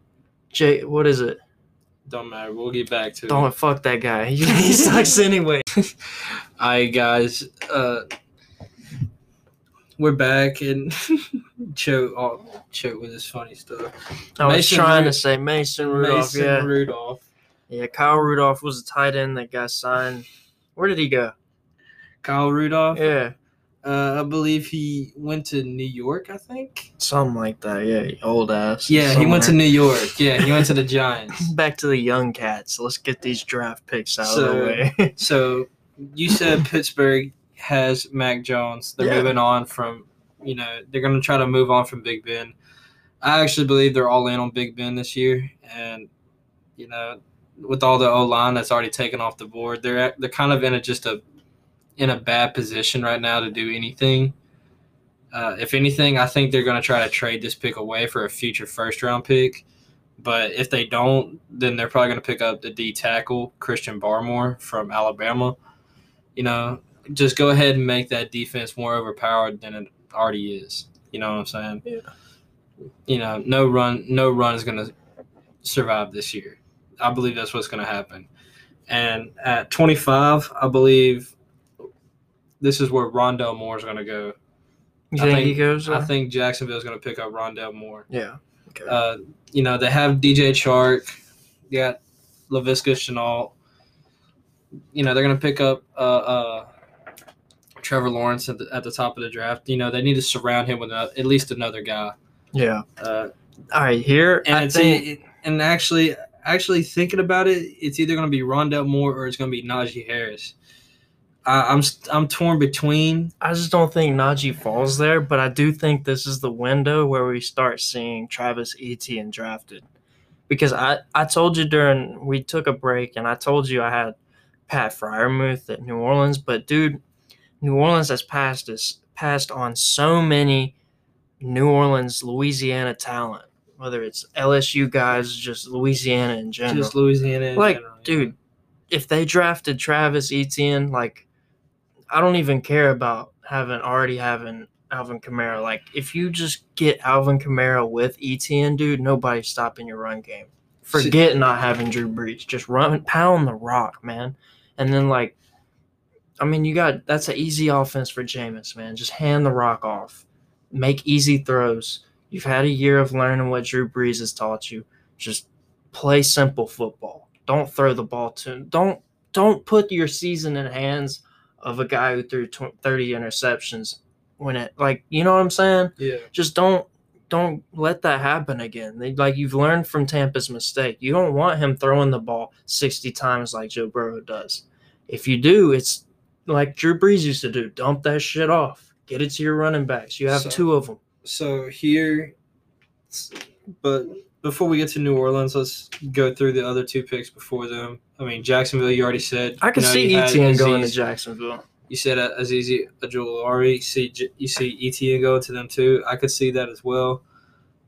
Jay, what is it? don't matter. We'll get back to it. Don't fuck that guy. He, he sucks anyway. All right, guys. Uh, we're back and choke. Oh, choke with this funny stuff. I was Mason trying Ru- to say Mason Rudolph. Mason yeah, Rudolph. Yeah. Kyle Rudolph was a tight end that got signed. Where did he go? Kyle Rudolph. Yeah, Uh, I believe he went to New York. I think. something like that. Yeah, old ass. Yeah, he went to. New York. Yeah, he went to the Giants. Back to the young cats. Let's get these draft picks out of So- the way. So you said Pittsburgh has Mac Jones. They're Yeah. moving on from, you know, they're going to try to move on from Big Ben. I actually believe they're all in on Big Ben this year, and you know, with all the O line that's already taken off the board, they're they're kind of in a just a in a bad position right now to do anything. Uh, if anything, I think they're going to try to trade this pick away for a future first round pick. But if they don't, then they're probably going to pick up the D tackle Christian Barmore from Alabama. You know, just go ahead and make that defense more overpowered than it already is. You know what I'm saying? Yeah. You know, no run, no run is going to survive this year. I believe that's what's going to happen. And at 25, I believe this is where Rondale Moore is going to go. You I think, think- he goes? I think Jacksonville is going to pick up Rondale Moore. Yeah. Okay. Uh, you know, they have DJ Chark, they got Laviska Shenault. You know, they're going to pick up uh, uh, Trevor Lawrence at the, at the top of the draft. You know, they need to surround him with a, at least another guy. yeah. Uh, All right. Here, and I it's think it, and actually, actually thinking about it, it's either going to be Rondale Moore or it's going to be Najee Harris. I, I'm I'm torn between. I just don't think Najee falls there, but I do think this is the window where we start seeing Travis Etienne drafted. Because I, I told you during we took a break and I told you I had Pat Freiermuth at New Orleans, but dude, New Orleans has passed us passed on so many New Orleans, Louisiana talent, whether it's LSU guys, just Louisiana in general. Just Louisiana, Like, general, yeah. dude, if they drafted Travis Etienne, like, I don't even care about having already having Alvin Kamara. Like, if you just get Alvin Kamara with Etienne, dude, nobody's stopping your run game. Forget not having Drew Brees. Just run, pound the rock, man. And then, like, I mean, you got that's an easy offense for Jameis, man. Just hand the rock off, make easy throws. You've had a year of learning what Drew Brees has taught you. Just play simple football. Don't throw the ball to don't don't put your season in hands of a guy who threw tw- 30 interceptions when it like you know what I'm saying? yeah. Just don't don't let that happen again. They, like you've learned from Tampa's mistake. You don't want him throwing the ball 60 times like Joe Burrow does. If you do, it's like Drew Brees used to do. Dump that shit off. Get it to your running backs. You have So- two of them. So here but before we get to New Orleans, let's go through the other two picks before them. I mean, Jacksonville, you already said. I could you know, see Etienne going to Jacksonville. You said Azeez Ojulari. You see, you see Etienne going to them too. I could see that as well.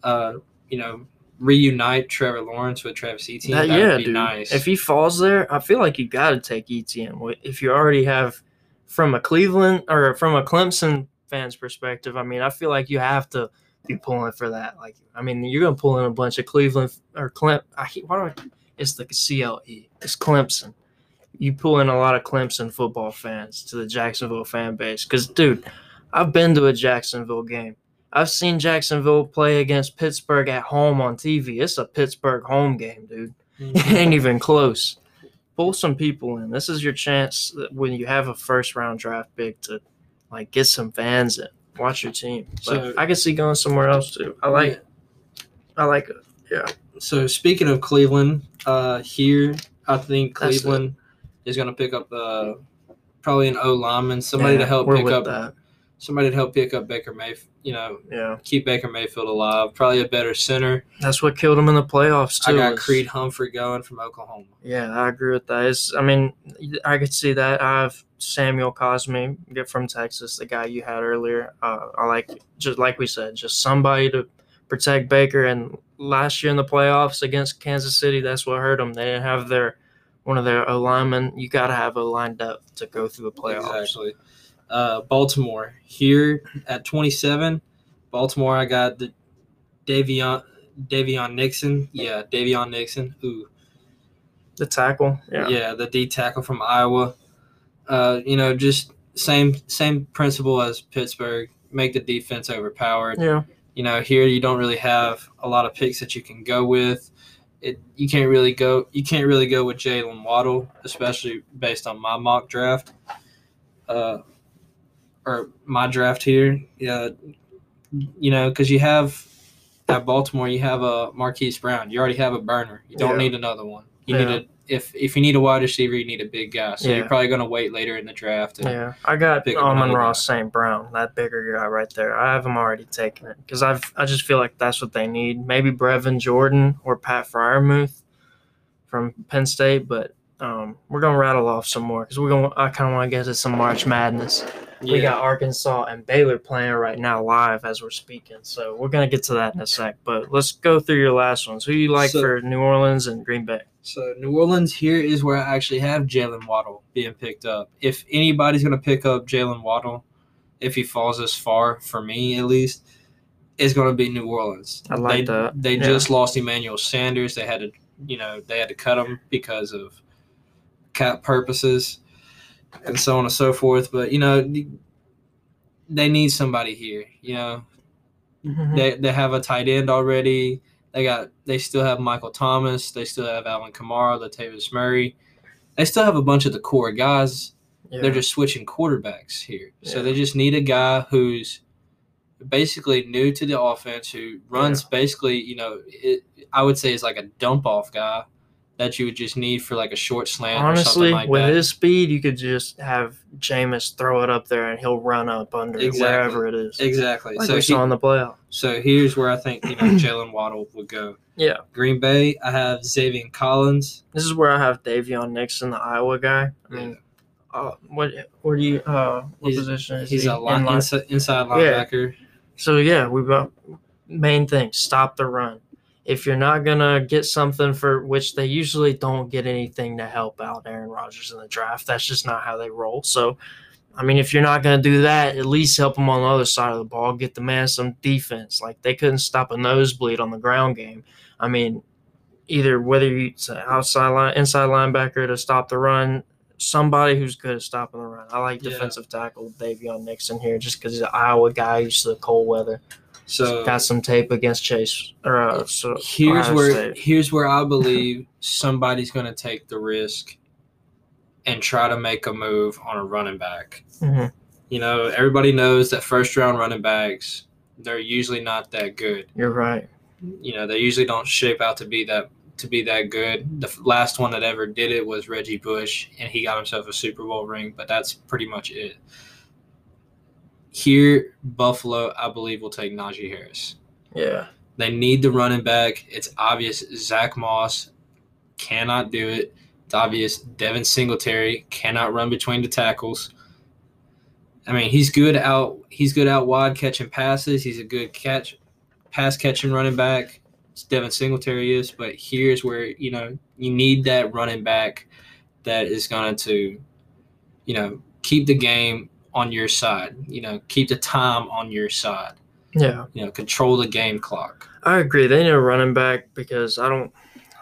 Uh, you know, reunite Trevor Lawrence with Travis Etienne. That, That, yeah, would be dude. nice. If he falls there, I feel like you got to take Etienne. Wh- If you already have, from a Cleveland or from a Clemson fan's perspective, I mean, I feel like you have to be pulling for that. Like, I mean, you're gonna pull in a bunch of Cleveland or Clem. I why do I? It's the CLE. It's Clemson. You pull in a lot of Clemson football fans to the Jacksonville fan base. Because, dude, I've been to a Jacksonville game. I've seen Jacksonville play against Pittsburgh at home on TV. It's a Pittsburgh home game, dude. It ain't even close. Pull some people in. This is your chance when you have a first round draft pick to like get some fans in. Watch your team. But So- I can see going somewhere else too. I like I like it. Yeah. So speaking of Cleveland, uh, here I think Cleveland is going to pick up uh, probably an O lineman, somebody Yeah, to help pick up that. Somebody to help pick up Baker Mayfield. You know, Yeah. keep Baker Mayfield alive. Probably a better center. That's what killed him in the playoffs too. I got was- Creed Humphrey going from Oklahoma. Yeah, I agree with that. It's, I mean, I could see that. I have Samuel Cosmi get from Texas, the guy you had earlier. Uh, I like just like we said, just somebody to protect Baker. And last year in the playoffs against Kansas City, that's what hurt them. They didn't have their one of their O linemen. You got to have O line depth to go through the playoffs. Exactly. Uh, Baltimore here at 27. Baltimore, I got the Daviyon Daviyon Nixon. Yeah, Daviyon Nixon. Ooh, The tackle, yeah, yeah, the D tackle from Iowa. Uh, you know, just same same principle as Pittsburgh. Make the defense overpowered. yeah. You know, here you don't really have a lot of picks that you can go with. It you can't really go you can't really go with Jaylen Waddle, especially based on my mock draft. Uh, or my draft here. Yeah, you know, because you have at Baltimore, you have a Marquise Brown. You already have a burner. You don't Yeah. need another one. You Yeah. need a if if you need a wide receiver, you need a big guy. So Yeah. you're probably going to wait later in the draft. Yeah, I got another Ross St. Brown, that bigger guy right there. I have him already taken it because I've I just feel like that's what they need. Maybe Brevin Jordan or Pat Freiermuth from Penn State, but um, we're gonna rattle off some more because we're gonna. I kind of want to get to some March Madness. We got Arkansas and Baylor playing right now live as we're speaking, so we're gonna get to that in a sec. But let's go through your last ones. Who you like So- for New Orleans and Green Bay? So New Orleans here is where I actually have Jaylen Waddle being picked up. If anybody's going to pick up Jaylen Waddle, if he falls this far, for me at least, it's going to be New Orleans. I like they, that. They Yeah. just lost Emmanuel Sanders. They had to, you know, they had to cut him because of cap purposes and so on and so forth. But you know, they need somebody here. You know, Mhm. they they have a tight end already. They got they still have Michael Thomas. They still have Alvin Kamara, Latavius Murray. They still have a bunch of the core guys. Yeah. They're just switching quarterbacks here. So they just need a guy who's basically new to the offense who runs basically, you know, it, I would say is like a dump off guy that you would just need for like a short slant or Honestly, something like with that. his speed, you could just have Jameis throw it up there and he'll run up under Exactly. wherever it is. exactly. Like so we he- saw in the playoff. so here's where I think you know Jaylen Waddle would go. Yeah. Green Bay, I have Zaven Collins. This is where I have Daviyon Nixon, the Iowa guy. I mean, uh, what where do you uh what He's- position is He's he? a line, In line- inside, inside Yeah. linebacker. So yeah, we've got main thing: stop the run. If you're not gonna get something for which they usually don't get anything to help out Aaron Rodgers in the draft, that's just not how they roll. So, I mean, if you're not gonna do that, at least help him on the other side of the ball. Get the man some defense. Like they couldn't stop a nosebleed on the ground game. I mean, either whether you outside line, inside linebacker to stop the run. Somebody who's good at stopping the run. I like Yeah. defensive tackle Daviyon Nixon here just because he's an Iowa guy used to the cold weather So got some tape against Chase or uh, so here's Ohio where State. here's where I believe somebody's going to take the risk and try to make a move on a running back. Mhm. You know, everybody knows that first round running backs they're usually not that good. You're right. You know, they usually don't shape out to be that to be that good. The last one that ever did it was Reggie Bush, and he got himself a Super Bowl ring, but that's pretty much it. Here, Buffalo, I believe, will take Najee Harris. Yeah. They need the running back. It's obvious Zach Moss cannot do it. It's obvious Devin Singletary cannot run between the tackles. I mean, he's good out. He's good out wide catching passes. He's a good catch, pass catching running back. Devin Singletary is, but here's where you know you need that running back that is going to, you know, keep the game on your side. You know, keep the time on your side. Yeah. You know, control the game clock. I agree. They need a running back because I don't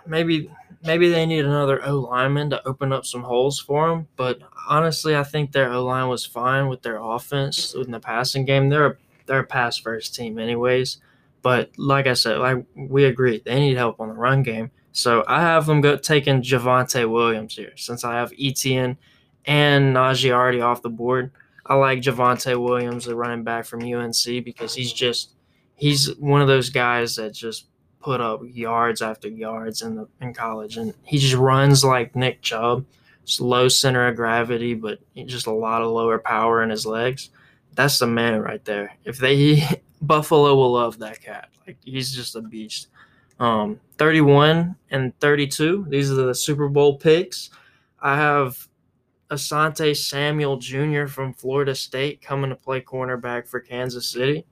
maybe maybe they need another O lineman to open up some holes for them. But honestly, I think their O line was fine with their offense in the passing game. They're a, they're a pass first team, anyways. But like I said, like we agree, they need help on the run game. So I have them go taking Javonte Williams here since I have Etienne and Najee already off the board. I like Javonte Williams, the running back from UNC, because he's just he's one of those guys that just put up yards after yards in the in college, and he just runs like Nick Chubb. It's low center of gravity, but just a lot of lower power in his legs. That's the man right there. If they Buffalo will love that cat. Like he's just a beast. Um, 31 and 32. These are the Super Bowl picks. I have Asante Samuel Jr. from Florida State coming to play cornerback for Kansas City.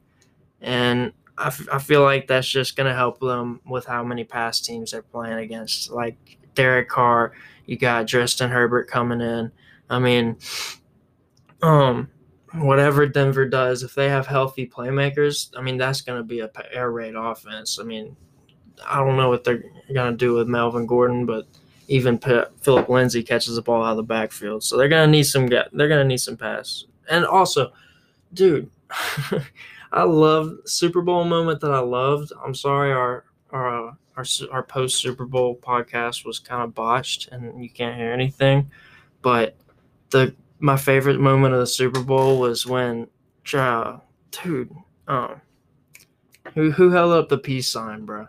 And I, f- I feel like that's just going to help them with how many pass teams they're playing against. Like Derek Carr, you got Justin Herbert coming in. I mean, um, whatever Denver does, if they have healthy playmakers, I mean, that's going to be a air raid offense. I mean, I don't know what they're going to do with Melvin Gordon, but even Phillip Lindsay catches the ball out of the backfield, so they're to need some. They're to need some pass. And also, dude, I love Super Bowl moment that I loved. I'm sorry, our our uh, our, our post Super Bowl podcast was kind of botched, and you can't hear anything. But the my favorite moment of the Super Bowl was when, uh, dude, um, who who held up the peace sign, bro?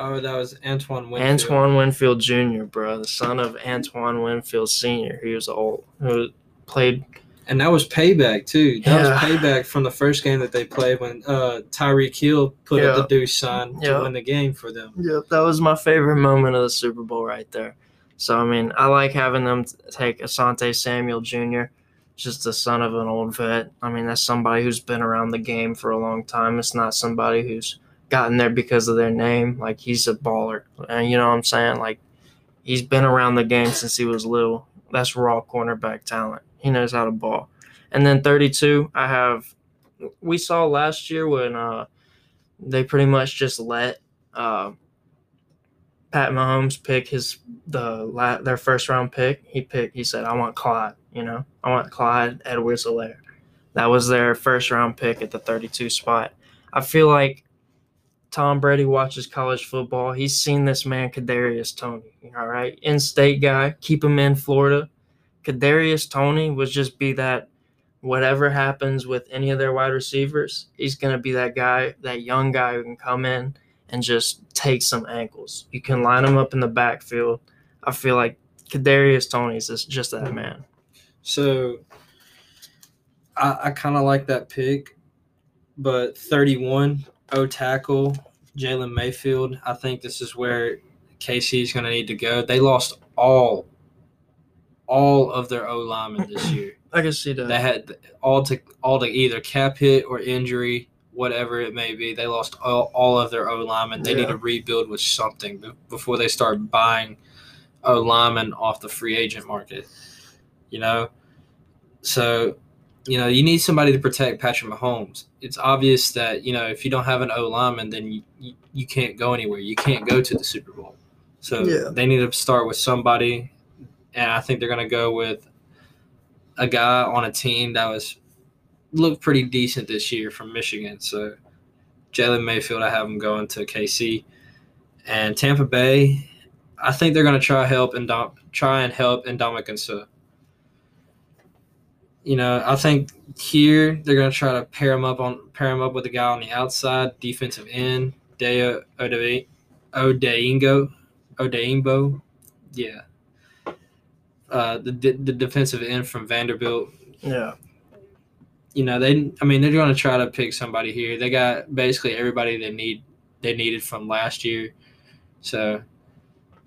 Oh, that was Antoine Winfield. Antoine Winfield Jr., bro, the son of Antoine Winfield Sr. He was old, who played. And that was payback too. That Yeah. was payback from the first game that they played when uh, Tyreek Hill put up the deuce sign to win the game for them. Yep, that was my favorite moment of the Super Bowl right there. So I mean, I like having them take Asante Samuel Jr., just the son of an old vet. I mean, that's somebody who's been around the game for a long time. It's not somebody who's gotten there because of their name. Like he's a baller, and you know what I'm saying? Like he's been around the game since he was little. That's raw cornerback talent. He knows how to ball. And then 32, I have. We saw last year when uh, they pretty much just let. Uh, Pat Mahomes pick his the their first round pick. He picked. He said, "I want Clyde. You know, I want Clyde Edwards-Helaire." That was their first round pick at the 32 spot. I feel like Tom Brady watches college football. He's seen this man Kadarius Toney. All right, in-state guy. Keep him in Florida. Kadarius Toney would just be that. Whatever happens with any of their wide receivers, he's gonna be that guy, that young guy who can come in and just take some ankles. You can line them up in the backfield. I feel like Kadarius Toney's is just that man. So I, I kind of like that pick, but 31 O tackle Jalen Mayfield. I think this is where KC is going to need to go. They lost all all of their O linemen this year. I can see that. They had all to all to either cap hit or injury, whatever it may be. They lost all, all of their O linemen. They need to rebuild with something before they start buying O linemen off the free agent market. You know, so you know you need somebody to protect Patrick Mahomes. It's obvious that you know if you don't have an O lineman, then you, you you can't go anywhere. You can't go to the Super Bowl. So Yeah. they need to start with somebody, and I think they're going to go with a guy on a team that was looked pretty decent this year from Michigan. So Jalen Mayfield, I have him going to KC, and Tampa Bay. I think they're going to try help and Dom, try and help Ndamukong Suh. You know, I think here they're going to try to pair him up on pair him up with a guy on the outside, defensive end, Deo Ode- Odeingo, Odeimbo, yeah. Uh, the the defensive end from Vanderbilt, yeah. you know they i mean they're going to try to pick somebody here they got basically everybody they need they needed from last year so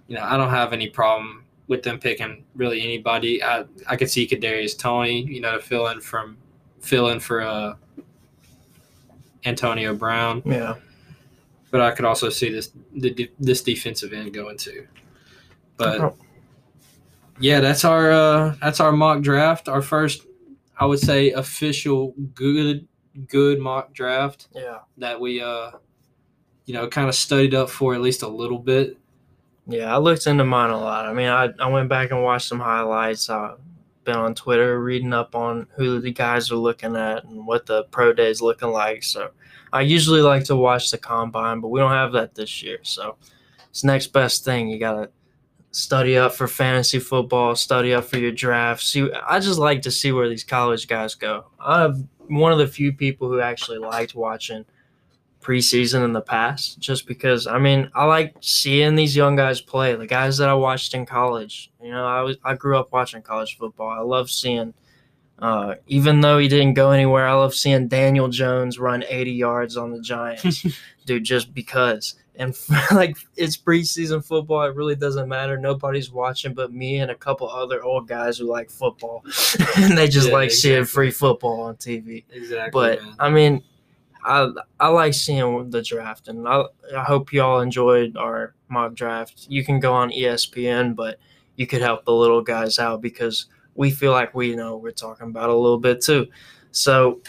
you know i don't have any problem with them picking really anybody. I i could see Kadarius Toney you know to fill in from fill in for uh antonio brown. Yeah. but i could also see this the, this defensive end going too. But yeah that's our uh that's our mock draft. Our first i would say official good good mock draft Yeah. that we uh you know kind of studied up for at least a little bit Yeah. I looked into mine a lot. I mean, I, I went back and watched some highlights. I've been on Twitter reading up on who the guys are looking at and what the pro day is looking like. So I usually like to watch the combine, but we don't have that this year. So it's next best thing. You got to study up for fantasy football, study up for your draft. See, I just like to see where these college guys go. I'm one of the few people who actually liked watching preseason in the past, just because I mean I like seeing these young guys play. The guys that I watched in college, you know, I was I grew up watching college football. I love seeing. Uh, even though he didn't go anywhere, I love seeing Daniel Jones run 80 yards on the Giants, dude. Just because, and like it's preseason football, it really doesn't matter. Nobody's watching but me and a couple other old guys who like football, and they just Yeah, like seeing free football on TV. exactly But man. I mean, I I like seeing the draft, and I I hope y'all enjoyed our mock draft. You can go on ESPN, but you could help the little guys out because we feel like we know we're talking about a little bit too. So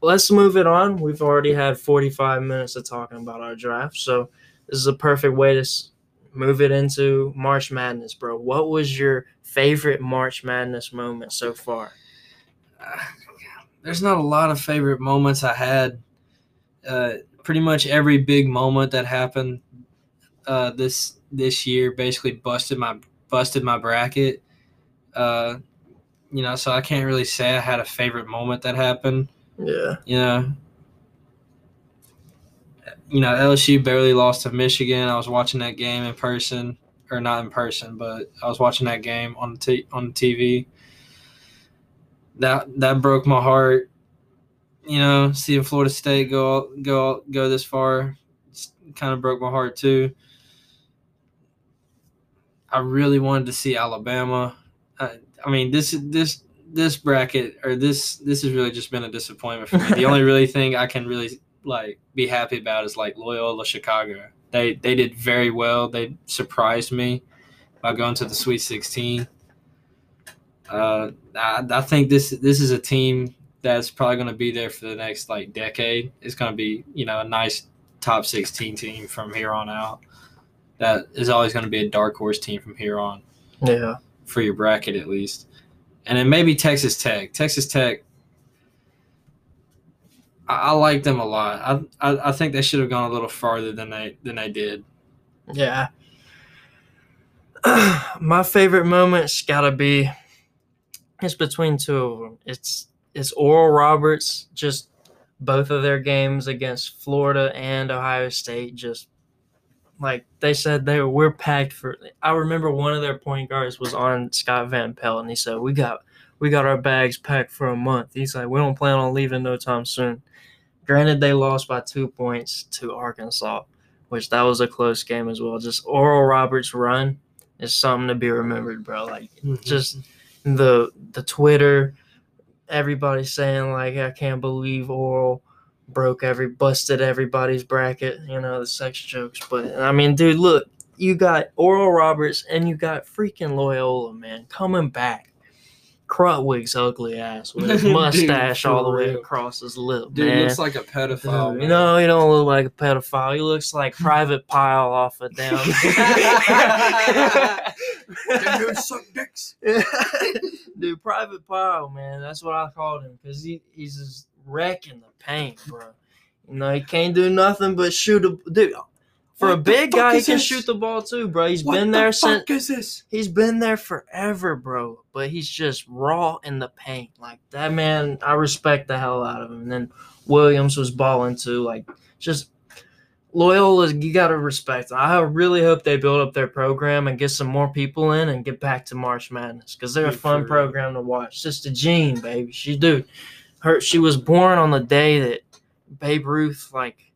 let's move it on. We've already had 45 minutes of talking about our draft, so this is a perfect way to move it into March Madness, bro. What was your favorite March Madness moment so far? Uh, there's not a lot of favorite moments I had. Uh, pretty much every big moment that happened uh, this this year basically busted my busted my bracket. Uh, you know, so I can't really say I had a favorite moment that happened. Yeah. You know, you know LSU barely lost to Michigan. I was watching that game in person, or not in person, but I was watching that game on the t- on the TV. That that broke my heart. You know, seeing Florida State go go go this far, kind of broke my heart too. I really wanted to see Alabama. I, I mean, this this this bracket or this this has really just been a disappointment for me. the only really thing I can really like be happy about is like Loyola Chicago. They they did very well. They surprised me by going to the Sweet 16. Uh, I, I think this this is a team that's probably going to be there for the next like decade. It's going to be you know a nice top 16 team from here on out. That is always going to be a dark horse team from here on Yeah. for your bracket at least. And then maybe Texas Tech. Texas Tech. I, I like them a lot. I, I I think they should have gone a little farther than they than they did. Yeah. My favorite moment's gotta be it's between two of them. It's it's Oral Roberts, just both of their games against Florida and Ohio State, just like they said they were we're packed for I remember one of their point guards was on Scott Van Pelt and he said, We got we got our bags packed for a month. He's like, We don't plan on leaving no time soon. Granted they lost by two points to Arkansas which that was a close game as well. Just Oral Roberts' run is something to be remembered, bro. Like mm-hmm. just the the Twitter, everybody saying like I can't believe Oral broke every busted everybody's bracket, you know, the sex jokes. But I mean, dude, look, you got Oral Roberts and you got freaking Loyola, man, coming back. Krutwig's ugly ass with his Dude, mustache all the way real. across his lip, dude man. looks like a pedophile. Dude, know, he don't look like a pedophile. He looks like Private Pyle off of down. Them dudes suck dicks. Dude, Private Pyle, man, that's what I called him because he, he's just wrecking the paint, bro. You know, he can't do nothing but shoot a dude. For What a big guy, he can this? shoot the ball too, bro. He's What been the there since fuck is this? he's been there forever, bro. But he's just raw in the paint. Like that man, I respect the hell out of him. And then Williams was balling too. Like just Loyola, you gotta respect. I really hope they build up their program and get some more people in and get back to March Madness because they're a fun program to watch. Sister Jean, baby, she dude, her she was born on the day that Babe Ruth like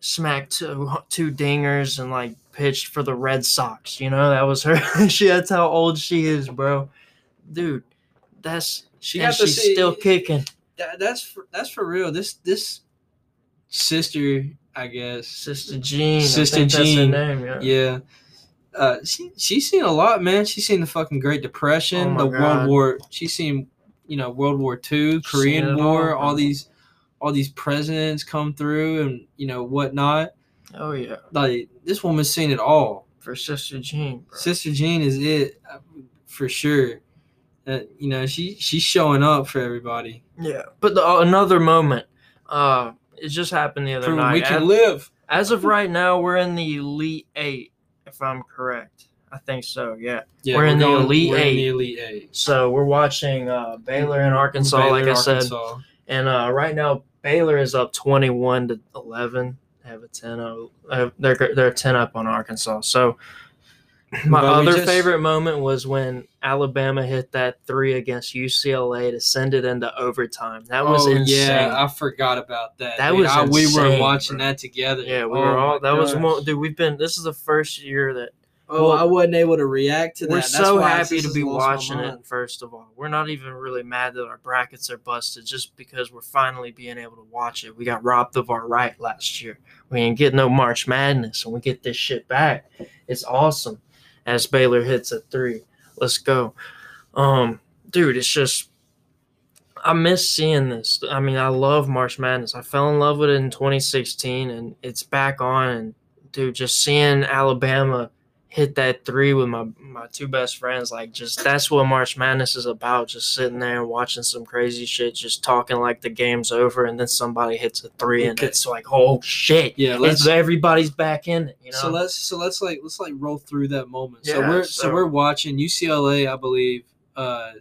smacked two, two dingers and like pitched for the Red Sox. You know that was her. she that's how old she is, bro. Dude, that's She and she's see. still kicking. that, that's for, that's for real. This this sister, I guess. Sister Jean, Sister I think that's her Jean, name, yeah. Yeah. Uh, she she's seen a lot, man. She's seen the fucking Great Depression, Oh the God. World War. She's seen, you know, World War Two, Korean War, all, all these, all these presidents come through, and you know whatnot. Oh yeah, Like this woman's seen it all. for Sister Jean, bro. Sister Jean is it for sure. Uh, you know, she she's showing up for everybody. Yeah, but the, uh, another moment. Uh, it just happened the other Proving night. we can As- live. As of right now, we're in the Elite Eight, if I'm correct. I think so. Yeah. Yeah, We're in the going- Elite we're in Eight. the Elite Eight. So we're watching uh, Baylor and Arkansas, Baylor, like I said, and uh, right now Baylor is up 21 to 11. They have a 10. o- Uh, they're they're 10 up on Arkansas. So my But other just- favorite moment was when Alabama hit that three against UCLA to send it into overtime. That was oh, insane. Yeah, I forgot about that. That dude. was I- we were watching bro. that together. Yeah, we Oh were all. That was gosh. more, dude. We've been. This is the first year that Oh, Well, I wasn't able to react to that. We're That's so happy to be watching it. First of all, we're not even really mad that our brackets are busted, just because we're finally being able to watch it. We got robbed of our right last year. We didn't get no March Madness, and we get this shit back. It's awesome. As Baylor hits a three, let's go, um, dude. It's just I miss seeing this. I mean, I love March Madness. I fell in love with it in 2016, and it's back on. And dude, just seeing Alabama hit that three with my my two best friends, like just that's what March Madness is about. Just sitting there and watching some crazy shit, just talking like the game's over, and then somebody hits a three, and Okay. it's like, oh shit, Yeah, let's everybody's back in it. You know, so let's so let's like let's like roll through that moment. Yeah, so we're so, so- we're watching UCLA, I believe. Uh,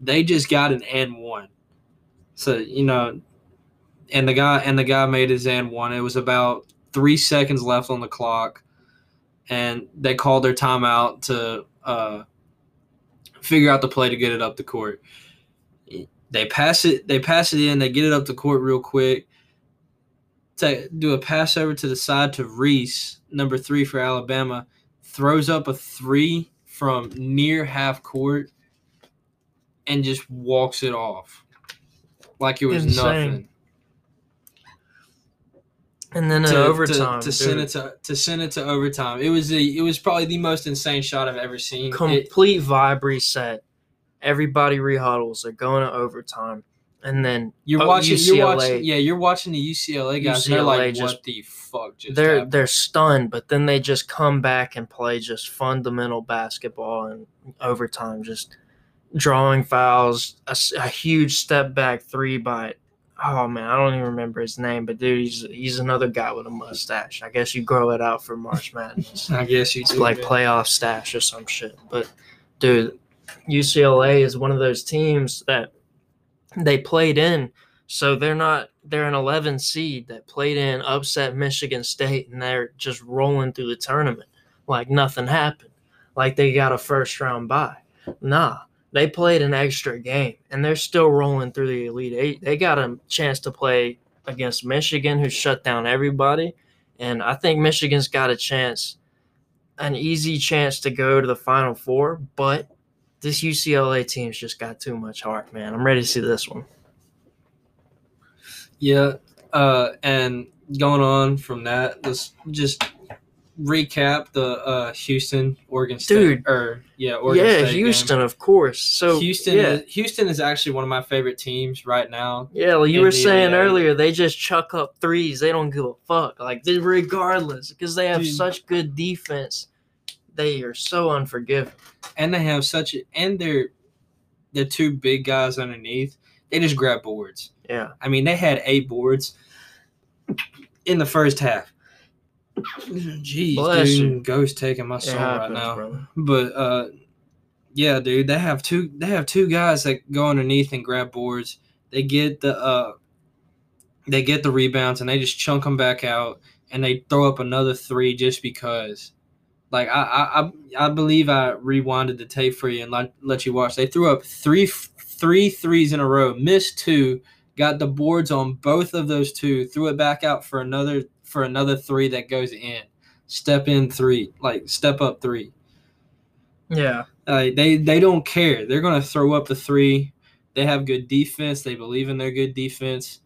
they just got an and one. So you know, and the guy and the guy made his and one. It was about three seconds left on the clock, and they called their timeout to uh, figure out the play to get it up the court. They pass it. They pass it in. They get it up the court real quick. To do a pass over to the side to Reese, number three for Alabama, throws up a three from near half court, and just walks it off like it was Insane. nothing. And then to, uh, overtime, to, to send it to to send it to overtime. It was the it was probably the most insane shot I've ever seen. It- complete vibe reset. Everybody rehuddles. They're going to overtime, and then you're oh, watching. You're UCLA. watching. Yeah, you're watching the UCLA guys. and they're like, just- "What the fuck just they're happened?" they're stunned, but then they just come back and play just fundamental basketball and overtime, just drawing fouls, a huge step back three by oh man, I don't even remember his name, but dude, he's he's another guy with a mustache. I guess you grow it out for March Madness. I guess you It's do. like man. playoff stash or some shit. But dude, UCLA is one of those teams that they played in, so they're not they're an 11 seed that played in, upset Michigan State, and they're just rolling through the tournament like nothing happened, like they got a first round bye. Nah. They played an extra game and they're still rolling through the Elite Eight. They got a chance to play against Michigan, who shut down everybody. And I think Michigan's got a chance an easy chance to go to the Final Four, but this UCLA team's just got too much heart, man. I'm ready to see this one. Yeah, uh, and going on from that, let's just recap the uh, Houston Oregon State. Dude. or yeah, Oregon yeah, State game. Houston, of course. So Houston, yeah, is, Houston is actually one of my favorite teams right now. yeah. Like you were saying earlier, they just chuck up threes. They don't give a fuck. Like they, regardless, because they have Dude. such good defense. They are so unforgiving. and they have such a, and they're the two big guys underneath. They just grab boards. Yeah, I mean, they had eight boards in the first half. Jeez, Bless dude, you. ghost taking my soul right now. brother. But uh, yeah, dude, they have two. They have two guys that go underneath and grab boards. They get the uh, they get the rebounds and they just chunk them back out and they throw up another three just because. Like I I I, I believe I rewinded the tape for you and let, let you watch. They threw up three three threes in a row, missed two, got the boards on both of those two, threw it back out for another for another three that goes in. Step in three, like step up three. Yeah, Uh, they they don't care. They're gonna throw up the three. They have good defense. They believe in their good defense.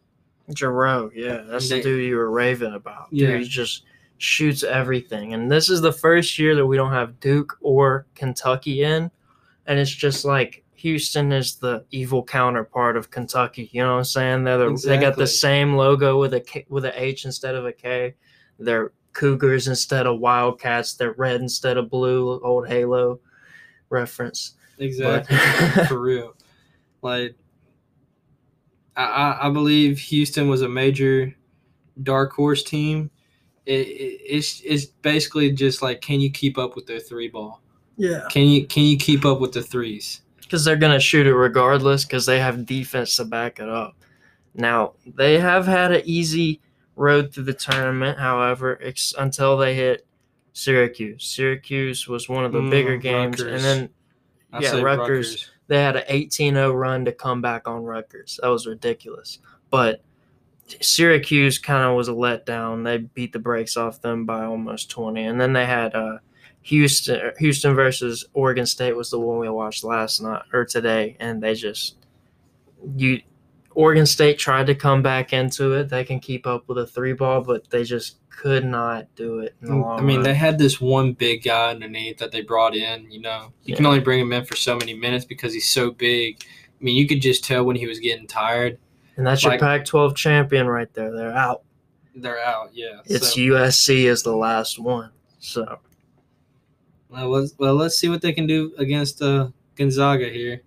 Jarreau. Yeah, that's They- the dude you were raving about. Yeah. Dude, he just shoots everything. And this is the first year that we don't have Duke or Kentucky in, and it's just like Houston is the evil counterpart of Kentucky. You know what I'm saying? They're the, they got the same logo with a K, with a H instead of a K. They're Cougars instead of Wildcats. They're red instead of blue. Old Halo reference. Exactly But- for real. Like I, I I believe Houston was a major dark horse team. It, it, it's it's basically just like can you keep up with their three ball? Yeah. Can you can you keep up with the threes? Because they're going to shoot it regardless because they have defense to back it up. Now, they have had an easy road through the tournament, however, ex- until they hit Syracuse. Syracuse was one of the Mm, bigger games, Rutgers. and then I Yeah, say Rutgers. they had an 18-0 run to come back on Rutgers. That was ridiculous. But Syracuse kind of was a letdown. They beat the brakes off them by almost 20. And then they had uh, Houston Houston versus Oregon State was the one we watched last night or today, and they just you Oregon State tried to come back into it. They can keep up with a three ball, but they just could not do it. In the mm, long I mean, run. they had this one big guy underneath that they brought in. You know, you can only bring him in for so many minutes because he's so big. I mean, you could just tell when he was getting tired. and that's your Pac-12 champion right there. They're out. They're out. Yeah. It's so, USC is the last one. So well, let's, see what they can do against uh, Gonzaga here.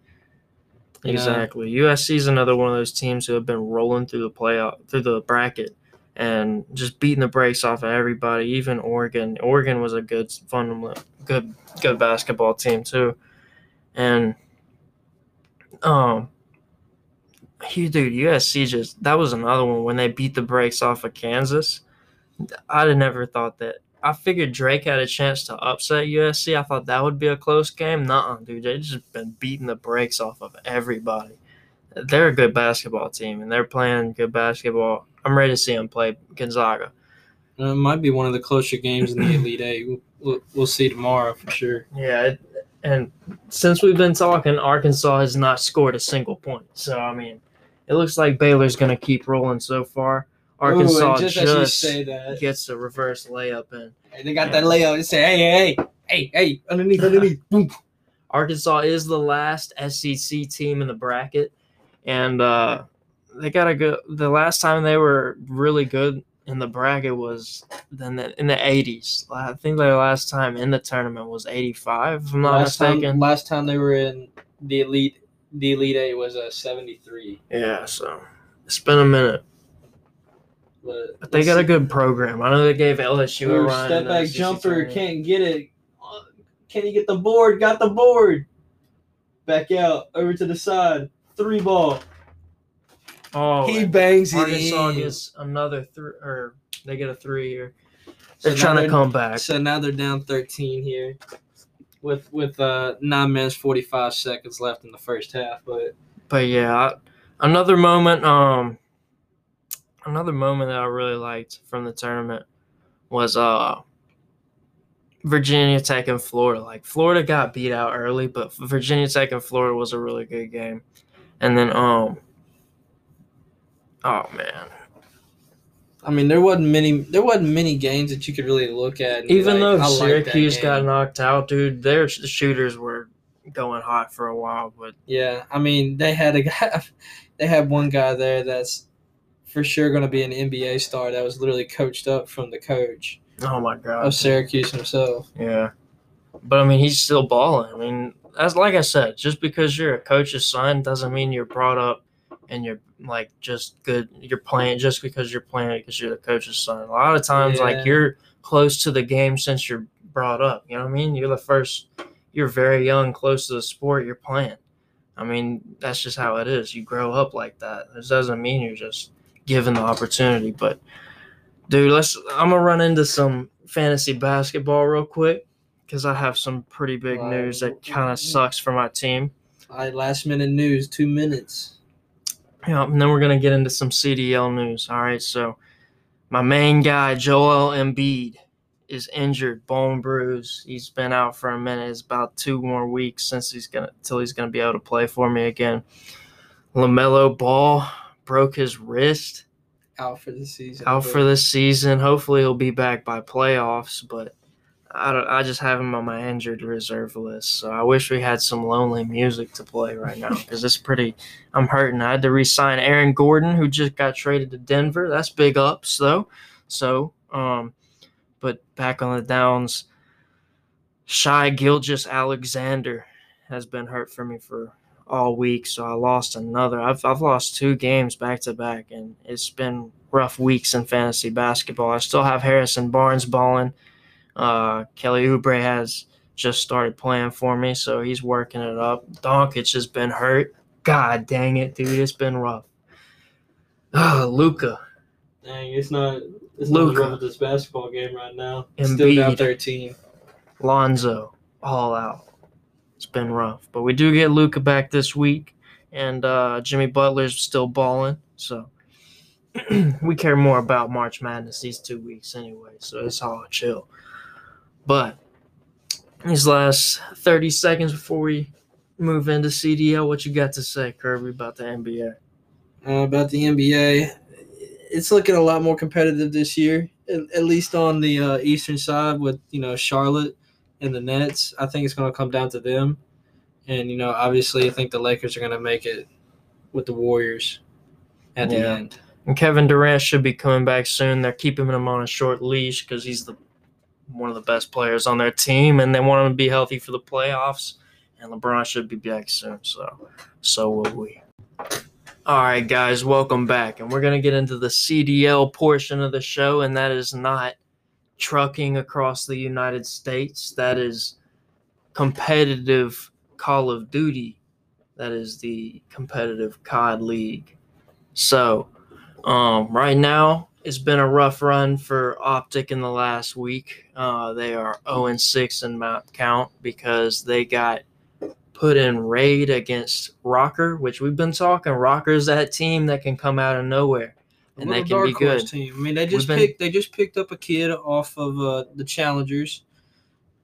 You know? exactly, USC is another one of those teams who have been rolling through the playoff through the bracket and just beating the brakes off of everybody. Even Oregon. Oregon was a good fun, good good basketball team too, and um. He, dude, USC just that was another one when they beat the brakes off of Kansas. I'd have never thought that. I figured Drake had a chance to upset USC. I thought that would be a close game. Nuh-uh, dude. They just been beating the brakes off of everybody. They're a good basketball team, and they're playing good basketball. I'm ready to see them play Gonzaga. Uh, it might be one of the closer games in the Elite Eight. We'll, we'll, we'll see tomorrow for sure. Yeah, it, and since we've been talking, Arkansas has not scored a single point. So I mean, it looks like Baylor's going to keep rolling so far. Arkansas Ooh, just, just, as you say that, gets a reverse layup in. Hey, they got that layup They say, hey, hey, hey, hey, hey, underneath, underneath. Boom. Arkansas is the last SEC team in the bracket, and uh, they got a good. The last time they were really good in the bracket was then the, in the 80s. I think their last time in the tournament was 85. If I'm not last mistaken. time, last time they were in the Elite, the Elite Eight was a 73. yeah, so it's been a minute, But, but they got a good program. I know they gave LSU a Ooh, run. step back SEC jumper, can't get it. Can he get the board? Got the board. Back out, over to the side. Three ball. Oh, he and bangs it in. gets another three, or they get a three here. So They're now trying to they're- come back. So now they're down 13 here, with with uh nine minutes 45 seconds left in the first half. But but yeah, another moment. Um, another moment that I really liked from the tournament was uh Virginia Tech and Florida. Like Florida got beat out early, but Virginia Tech and Florida was a really good game. And then um, oh man, I mean, there wasn't many there wasn't many games that you could really look at. even like, though "I like Syracuse got knocked out, dude, their sh- shooters were going hot for a while. But Yeah, I mean, they had a guy, they had one guy there that's for sure going to be an NBA star that was literally coached up from the coach oh my god, of Syracuse himself. Yeah. But I mean, he's still balling. I mean, as like I said, just because you're a coach's son doesn't mean you're brought up and you're like just good. You're playing just because you're playing because you're the coach's son. A lot of times, Yeah. like you're close to the game since you're brought up. You know what I mean? You're the first. You're very young, close to the sport you're playing. I mean, that's just how it is. You grow up like that. This doesn't mean you're just given the opportunity. But, dude, let's. I'm gonna run into some fantasy basketball real quick because I have some pretty big Wow. news that kind of sucks for my team. All right, last minute news, two minutes. Yeah, and then we're gonna get into some CDL news. All right, so my main guy Joel Embiid is injured, bone bruise. He's been out for a minute. It's about two more weeks since he's gonna till he's gonna be able to play for me again. Lamelo Ball broke his wrist Out for the season. out for this season. Hopefully he'll be back by playoffs, but I don't, I just have him on my injured reserve list. So I wish we had some lonely music to play right now because it's pretty. I'm hurting. I had to re-sign Aaron Gordon, who just got traded to Denver. That's big ups though. So, um, but back on the downs, Shai Gilgeous-Alexander has been hurt for me for all week, so I lost another. I've I've lost two games back to back, and it's been rough weeks in fantasy basketball. I still have Harrison Barnes balling. Uh, Kelly Oubre has just started playing for me, so he's working it up. Doncic has been hurt. God dang it, dude, it's been rough. Ah, Luka, Dang, it's not. It's Luka. not rough with this basketball game right now. Still down Embiid. 13. Lonzo, all out. It's been rough, but we do get Luka back this week, and uh, Jimmy Butler's still balling. So we care more about March Madness these two weeks anyway. So it's all chill. But these last 30 seconds before we move into CDL, what you got to say, Kirby, about the NBA? Uh, about the NBA, it's looking a lot more competitive this year, at, least on the uh, eastern side with you know Charlotte and the Nets. I think it's going to come down to them, and you know obviously I think the Lakers are going to make it with the Warriors at the end. And Kevin Durant should be coming back soon. They're keeping him on a short leash because he's the one of the best players on their team, and they want him to be healthy for the playoffs. And LeBron should be back soon, so so will we. All right, guys, welcome back, and we're gonna get into the CDL portion of the show, and that is not trucking across the United States. That is competitive Call of Duty. That is the competitive COD League. So, um, right now, it's been a rough run for Optic in the last week. Uh, they are 0 6 in map count because they got put in raid against Rocker, which we've been talking. Rocker's that team that can come out of nowhere. And they Little can be horse good. Team. I mean, they just been- picked they just picked up a kid off of uh, the Challengers,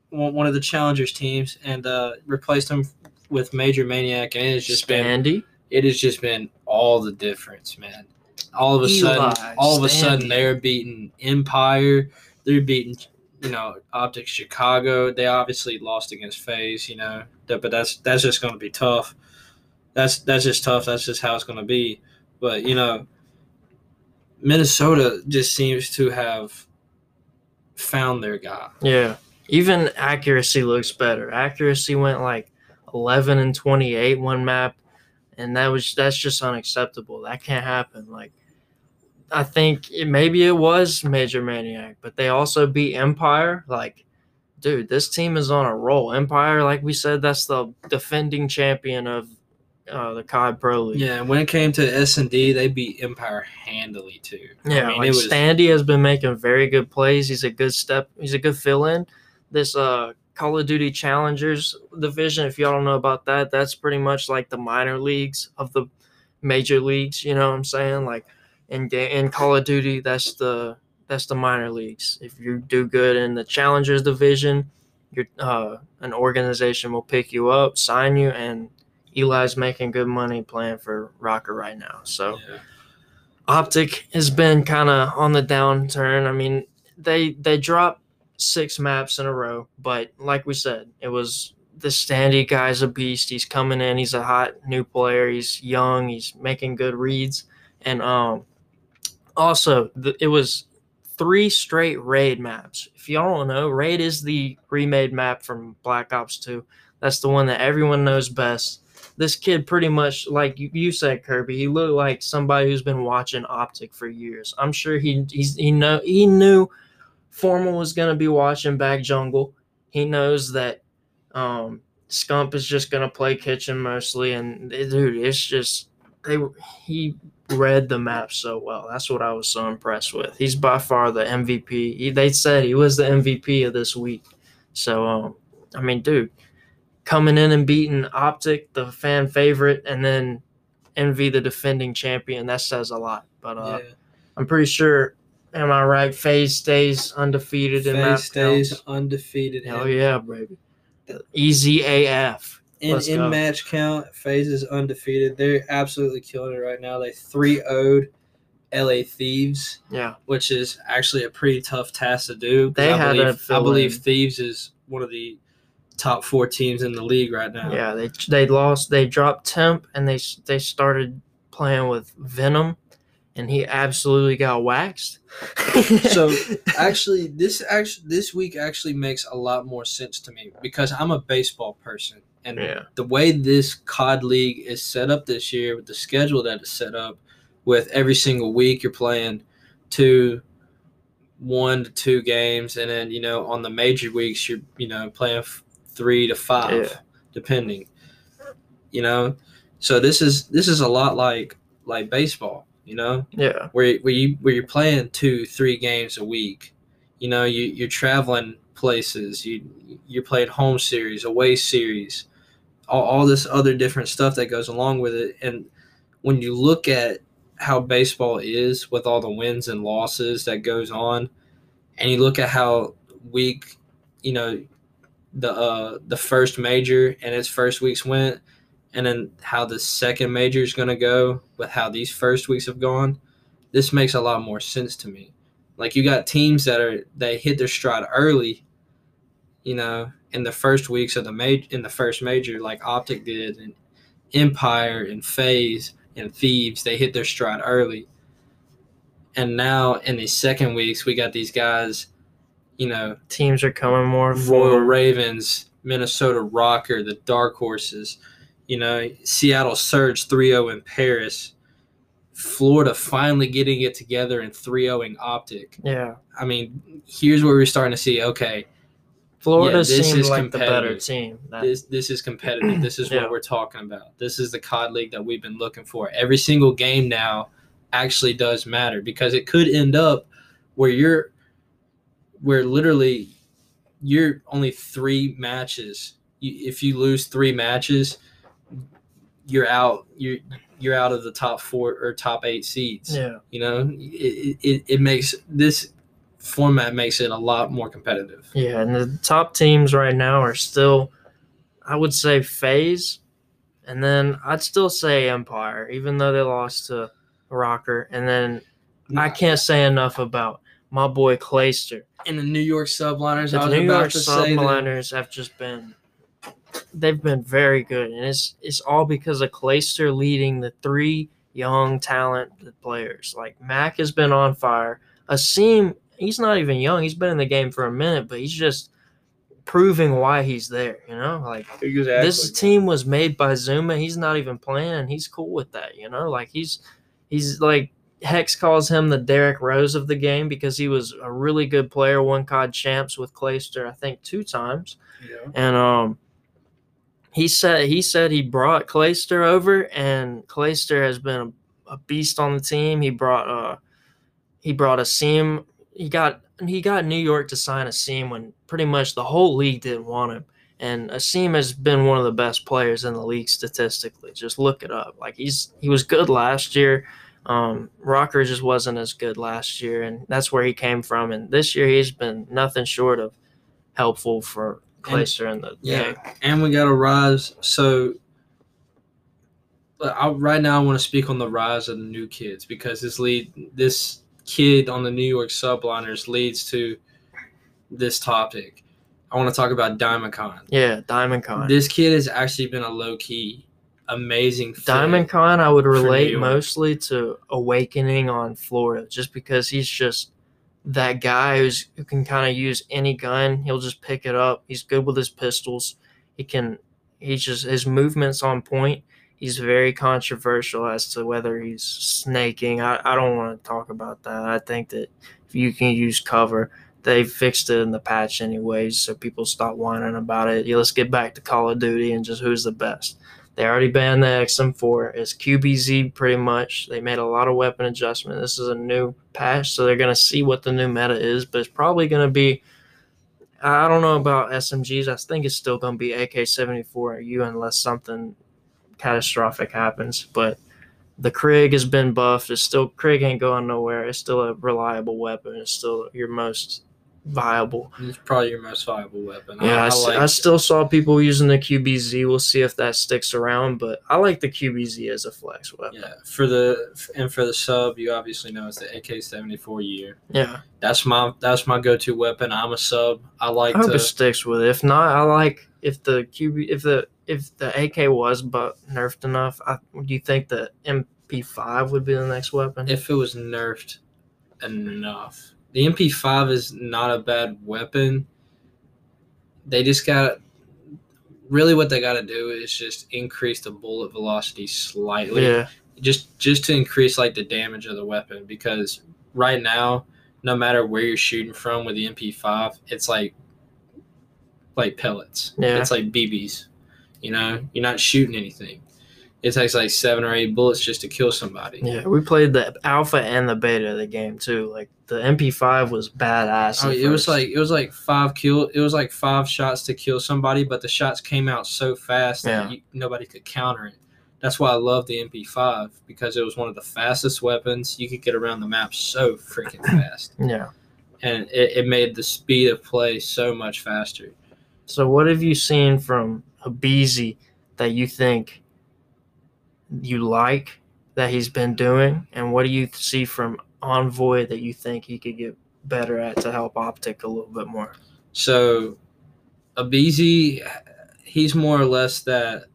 one one of the Challengers teams, and uh, replaced him with MajorManiak, and it's just been it has just been all the difference, man. All of a sudden, all of a sudden, they're beating Empire. They're beating, you know, Optics Chicago. They obviously lost against FaZe, you know, but that's that's just going to be tough. That's that's just tough. That's just how it's going to be. But you know, Minnesota just seems to have found their guy. Yeah. Even accuracy looks better. Accuracy went like 11 and 28 one map and that was that's just unacceptable. That can't happen. Like I think it, maybe it was MajorManiak, but they also beat Empire. Like dude, this team is on a roll. Empire like we said that's the defending champion of uh, the COD Pro League. Yeah, when it came to S and D, they beat Empire handily too. Yeah, I mean, like it was Standy has been making very good plays. He's a good step. He's a good fill in. This uh Call of Duty Challengers division, if y'all don't know about that, that's pretty much like the minor leagues of the major leagues. You know what I'm saying? Like in in Call of Duty, that's the that's the minor leagues. If you do good in the Challengers division, your uh an organization will pick you up, sign you, and Eli's making good money playing for Rocker right now. So. yeah. Optic has been kind of on the downturn. I mean, they they dropped six maps in a row, but like we said, it was the Standy guy's a beast. He's coming in. He's a hot new player. He's young. He's making good reads, and um, also the, it was three straight raid maps. If y'all don't know, raid is the remade map from Black Ops Two. That's the one that everyone knows best this kid pretty much like you, said kirby he looked like somebody who's been watching optic for years. I'm sure he he's, he know he knew formal was going to be watching back jungle. He knows that um scump is just going to play kitchen mostly and eh, dude it's just they he read the map so well. That's what i was so impressed with. He's by far the mvp he, they said he was the mvp of this week. So um i mean dude coming in and beating Optic, the fan favorite, and then Envy, the defending champion. That says a lot. But uh, yeah. I'm pretty sure, am I right? FaZe stays undefeated in map FaZe stays counts. undefeated. Hell in- yeah, baby. Easy AF. In, Let's in go. match count, FaZe is undefeated. They're absolutely killing it right now. They 3 0'd LA Thieves, Yeah. which is actually a pretty tough task to do. They I had believe, I believe. Thieves is one of the top four teams in the league right now. Yeah, they they lost. They dropped temp, and they they started playing with Venom, and he absolutely got waxed. So, Actually, this actually this week actually makes a lot more sense to me because I'm a baseball person, and yeah, the way this COD league is set up this year, with the schedule that is set up, with every single week you're playing two, one to two games, and then you know on the major weeks you're you know playing f- three to five, Yeah. depending. You know, so this is this is a lot like like baseball. You know, yeah, where where you where you're playing two three games a week. You know, you you're traveling places. You you're playing home series, away series, all, all this other different stuff that goes along with it. And when you look at how baseball is with all the wins and losses that goes on, and you look at how weak, you know, the uh the first major and its first weeks went, and then how the second major is gonna go with how these first weeks have gone, this makes a lot more sense to me. Like you got teams that are they hit their stride early, you know, in the first weeks of the major in the first major, like Optic did, and Empire and FaZe and Thieves, they hit their stride early. And now in the second weeks, we got these guys, you know, Teams are coming more Royal for Ravens, Minnesota Rocker, the Dark Horses, you know, Seattle Surge 3 0 in Paris, Florida finally getting it together and 3 0 in Optic. yeah. I mean, here's where we're starting to see okay, Florida seemed is like the better competitive. team. That, this this is competitive. This is Yeah. what we're talking about. This is the COD league that we've been looking for. Every single game now actually does matter because it could end up where you're where literally you're only three matches. You, if you lose three matches, you're out. You're you're out of the top four or top eight seeds. yeah. You know, it, it, it makes this format makes it a lot more competitive. Yeah, and the top teams right now are still, I would say, FaZe, and then I'd still say Empire, even though they lost to Rocker. And then I can't say enough about my boy Clayster. And the New York Subliners, The I was New York to say that. Subliners have just been, they've been very good, and it's it's all because of Clayster leading the three young talented players. Like Mac has been on fire. Asim, he's not even young. He's been in the game for a minute, but he's just proving why he's there. You know, like this team was made by Zooma. He's not even playing, he's cool with that. You know, like he's he's like Hex calls him the Derrick Rose of the game because he was a really good player. Won COD champs with Clayster, I think, two times, Yeah. and um. He said he said he brought Clayster over, and Clayster has been a, a beast on the team. He brought uh he brought Asim. He got he got New York to sign Asim when pretty much the whole league didn't want him. And Asim has been one of the best players in the league statistically. Just look it up. Like he's he was good last year. Um, Rocker just wasn't as good last year, and that's where he came from. And this year he's been nothing short of helpful for Clayster in the Yeah. And we got a rise. So but I, right now, I want to speak on the rise of the new kids because this lead, this kid on the New York Subliners leads to this topic. I want to talk about Diamond Con. Yeah, Diamond Con. This kid has actually been a low key, amazing. Diamond Con, I would relate mostly to Owakening on Florida, just because he's just that guy who's who can kind of use any gun. He'll just pick it up. He's good with his pistols. He can. He's just his movements on point. He's very controversial as to whether he's snaking. I, I don't want to talk about that. I think that if you can use cover, they fixed it in the patch anyways, so people stop whining about it. Yeah, let's get back to Call of Duty and just who's the best. They already banned the XM4. It's QBZ pretty much. They made a lot of weapon adjustment. This is a new patch, so they're gonna see what the new meta is, but it's probably gonna be. I don't know about SMGs. I think it's still gonna be AK-74U unless something catastrophic happens. But the Krig has been buffed. It's still Krig ain't going nowhere. It's still a reliable weapon. It's still your most viable. It's probably your most viable weapon. Yeah, I, like I still saw people using the QBZ. We'll see if that sticks around, but I like the QBZ as a flex weapon. Yeah, for the and for the sub, you obviously know it's the AK seventy four year. Yeah, That's my that's my go to weapon. I'm a sub. I like I hope to. it sticks with it. If not, I like if the QB if the if the AK was but nerfed enough. I, do you think the MP5 would be the next weapon? if it was nerfed enough. The MP5 is not a bad weapon. They just got really what they got to do is just increase the bullet velocity slightly, yeah, just just to increase like the damage of the weapon because right now, no matter where you're shooting from with the MP5, it's like like pellets. Yeah. It's like BBs. You know, you're not shooting anything. It takes like seven or eight bullets just to kill somebody. yeah. We played the alpha and the beta of the game too. Like the MP5 was badass. Oh, it was like it was like five kill. It was like five shots to kill somebody, but the shots came out so fast that you, nobody could counter it. That's why I love the MP5 because it was one of the fastest weapons. You could get around the map so freaking fast, yeah, and it, it made the speed of play so much faster. So, what have you seen from Abezy that you think you like that he's been doing, and what do you see from Envoy that you think he could get better at to help Optic a little bit more? So, Abezy, he's more or less that.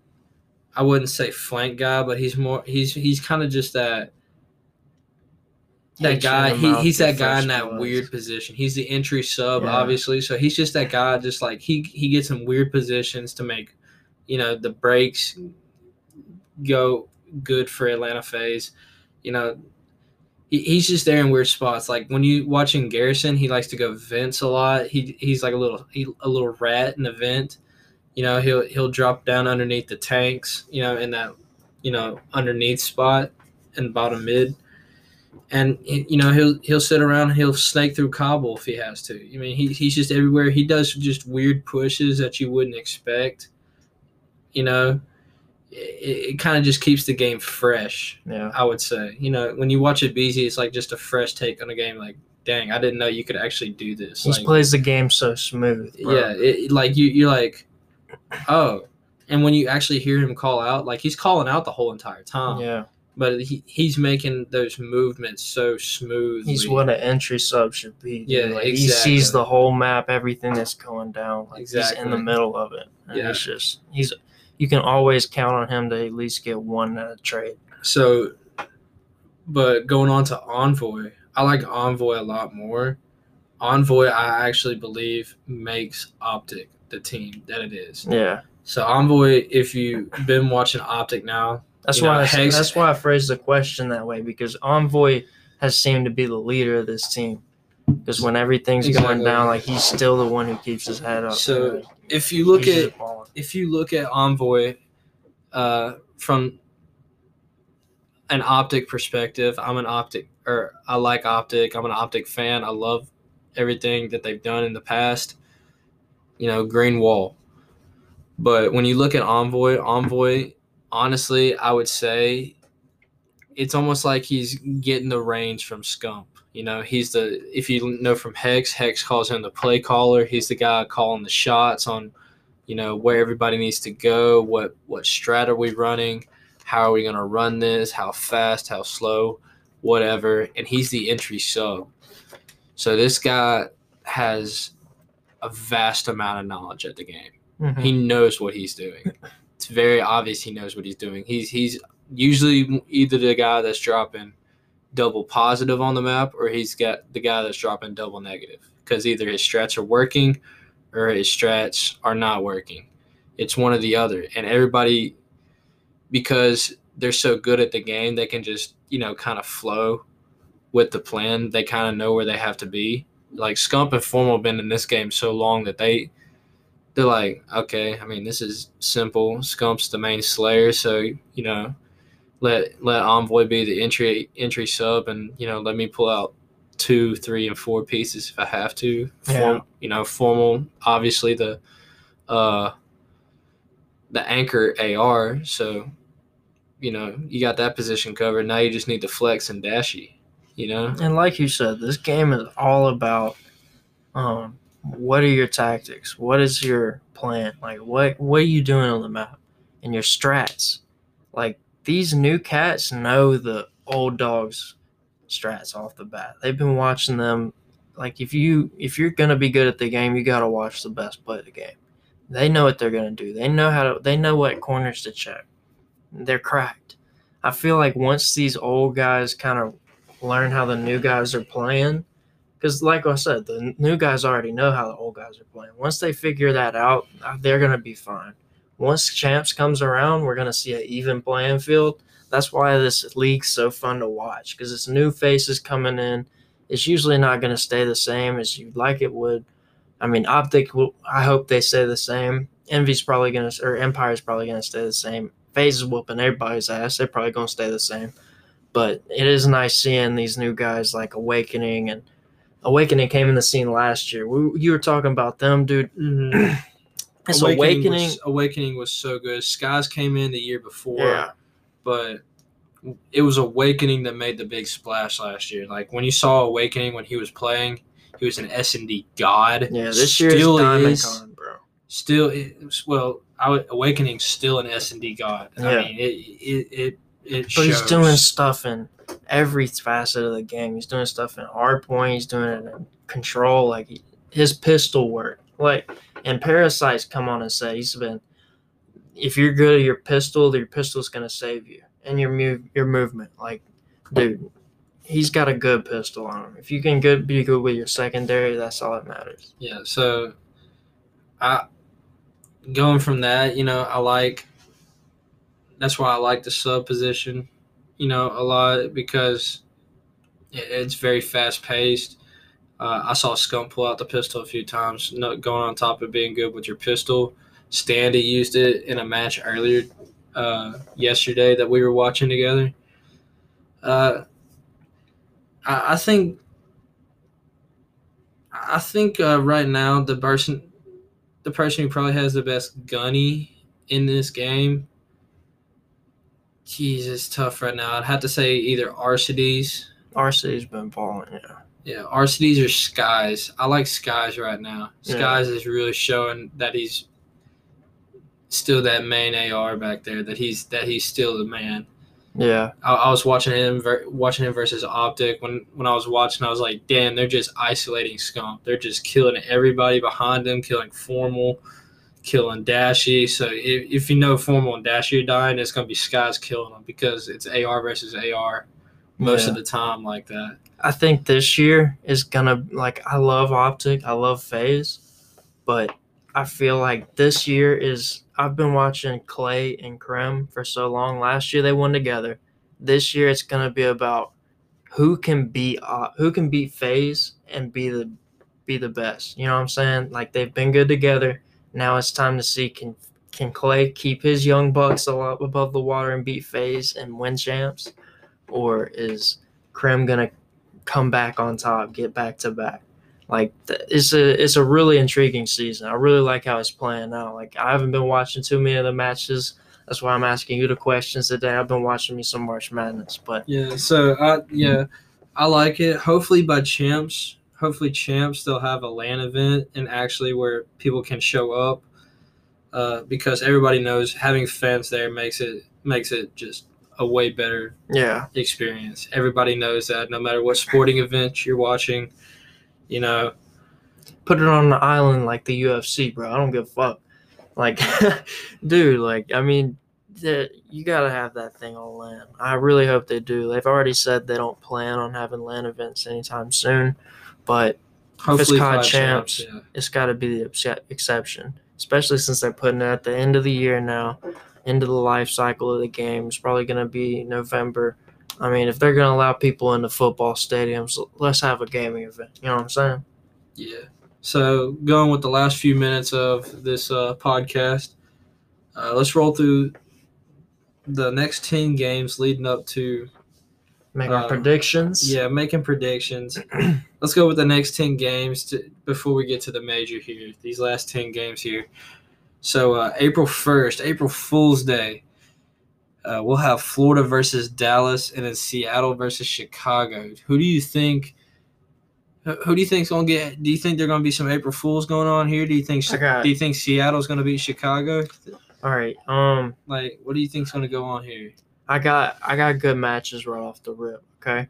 I wouldn't say flank guy, but he's more. He's he's kind of just that. That guy, he, he's that guy in that blood. weird position. He's the entry sub, Yeah. obviously. So he's just that guy. Just like he he gets in weird positions to make, you know, the breaks go good for Atlanta FaZe. You know, he's just there in weird spots. Like when you watching Garrison, he likes to go vents a lot. He he's like a little he, a little rat in the vent. You know, he'll he'll drop down underneath the tanks. You know, in that you know underneath spot and bottom mid. And you know he'll he'll sit around he'll snake through Kabul if he has to. I mean he, he's just everywhere. He does just weird pushes that you wouldn't expect. You know, it, it kind of just keeps the game fresh. Yeah. I would say. You know, when you watch it BZ, it's like just a fresh take on the game. Like, dang, I didn't know you could actually do this. He Like, plays the game so smooth. bro. yeah, it, like you, you're like, oh. And when you actually hear him call out, like he's calling out the whole entire time, Yeah. but he, he's making those movements so smooth. He's what an entry sub should be. dude. Yeah, like, He sees the whole map, everything that's going down. Like he's in the middle of it. And Yeah. it's just he's you can always count on him to at least get one at a trade. So, but going on to Envoy, I like Envoy a lot more. Envoy, I actually believe makes Optic the team that it is. Yeah. So Envoy, if you've been watching Optic now, That's You know, why I, Hex- that's why I phrased the question that way because Envoy has seemed to be the leader of this team. Because when everything's Exactly. going down, like he's still the one who keeps his head up. So, if you look at if you look at Envoy uh, from an optic perspective, I'm an optic or I like optic. I'm an optic fan. I love everything that they've done in the past. You know, green wall. But when you look at Envoy, Envoy, honestly, I would say it's almost like he's getting the range from Scump. You know, he's the if you know from Hex, Hex calls him the play caller. He's the guy calling the shots on you know where everybody needs to go what what strat are we running how are we going to run this how fast how slow whatever. And he's the entry sub. So this guy has a vast amount of knowledge at the game. Mhm. he knows what he's doing. It's very obvious he knows what he's doing. He's he's usually either the guy that's dropping double positive on the map or he's got the guy that's dropping double negative because either his strats are working or his strats are not working. It's one or the other. And everybody, because they're so good at the game, they can just, you know, kind of flow with the plan. They kind of know where they have to be. Like Scump and Formal been in this game so long that they, they're like, okay, I mean, this is simple. Scump's the main slayer, so you know, let let Envoy be the entry entry sub, and you know, let me pull out two, three, and four pieces if I have to. Yeah. you know, formal. Obviously, the uh, the anchor AR. So, you know, you got that position covered. Now you just need to flex and dashy. You know, And like you said, this game is all about um, what are your tactics? What is your plan? Like what what are you doing on the map? And your strats. Like these new cats know the old dogs strats off the bat. They've been watching them like if you if you're gonna be good at the game, you gotta watch the best play the game. They know what they're gonna do. They know how to they know what corners to check. They're cracked. I feel like once these old guys kind of learn how the new guys are playing, because like I said, the new guys already know how the old guys are playing. Once they figure that out, uh, they're gonna be fine. Once champs comes around, we're gonna see an even playing field. That's why this league's so fun to watch because it's new faces coming in. It's usually not gonna stay the same as you'd like it would. I mean, Optic. Will, I hope they stay the same. Envy's probably gonna, or Empire's probably gonna stay the same. FaZe is whooping everybody's ass. They're probably gonna stay the same. But it is nice seeing these new guys like Owakening and Owakening came in the scene last year. We, you were talking about them, dude. Mm-hmm. It's Owakening. Was, Owakening was so good. Skies came in the year before. yeah, but it was Owakening that made the big splash last year. Like when you saw Owakening when he was playing, he was an S and D god. yeah. This year's Still Diamond is. Con, bro. still is well, I, Owakening still an S and D god. Yeah. I mean, it it it, it But shows. he's doing stuff in every facet of the game. He's doing stuff in hard point. He's doing it in control. Like he- his pistol work. Like and Parasite's come on and say he's. If you're good at your pistol, your pistol's gonna save you and your move your movement. Like, dude, he's got a good pistol on him. If you can good be good with your secondary, that's all that matters. Yeah, so I going from that, you know, I like that's why I like the sub position, you know, a lot because it's very fast paced. Uh, I saw Scum pull out the pistol a few times, no, going on top of being good with your pistol. Standy used it in a match earlier uh, yesterday that we were watching together. Uh, I, I think I think uh, right now the person, the person who probably has the best gunny in this game. Jesus, tough right now. I'd have to say either Arcitys. RC's been balling, yeah. Yeah, Arcitys or Skies. I like Skies right now. Yeah. Skies is really showing that he's still that main AR back there. That he's that he's still the man. Yeah. I, I was watching him ver- watching him versus Optic when when I was watching. I was like, damn, they're just isolating Scump. They're just killing everybody behind them, killing Formal, killing Dashy. So if, if you know Formal and Dashy are dying, it's gonna be Skies killing them because it's AR versus AR most Yeah. of the time like that. I think this year is gonna like I love optic, I love FaZe, but I feel like this year is I've been watching Clay and Crim for so long. Last year they won together. This year it's gonna be about who can beat uh, who can beat FaZe and be the be the best. You know what I'm saying? Like they've been good together. Now it's time to see can can Clay keep his young bucks a lot above the water and beat FaZe and win champs, or is Crim gonna come back on top, get back to back. Like it's a it's a really intriguing season. I really like how it's playing out. Like I haven't been watching too many of the matches. That's why I'm asking you the questions today. I've been watching me some March Madness, but Yeah. So I yeah, I like it. Hopefully by champs, hopefully champs they'll have a LAN event and actually where people can show up. Uh, because everybody knows having fans there makes it makes it just a way better yeah, experience. Everybody knows that no matter what sporting event you're watching, you know, put it on an island like the UFC, bro. I don't give a fuck. Like, dude, like I mean, the, you gotta have that thing on land. I really hope they do. They've already said they don't plan on having land events anytime soon, but hopefully COD five champs. yeah. it's got to be the exce- exception, especially since they're putting it at the end of the year now, into the life cycle of the game. It's probably going to be November. I mean, if they're going to allow people into football stadiums, let's have a gaming event. You know what I'm saying? Yeah. So going with the last few minutes of this uh, podcast, uh, let's roll through the next ten games leading up to making Um, predictions. yeah making predictions. let's go with the next ten games to, before we get to the major here. These last ten games here. So uh, April first, April Fool's Day. Uh, we'll have Florida versus Dallas, and then Seattle versus Chicago. Who do you think? Who do you think's gonna get? Do you think there gonna be some April Fools going on here? Do you think? Got- Do you think Seattle's gonna beat Chicago? All right. Um, Like, what do you think's gonna go on here? I got I got good matches right off the rip. Okay,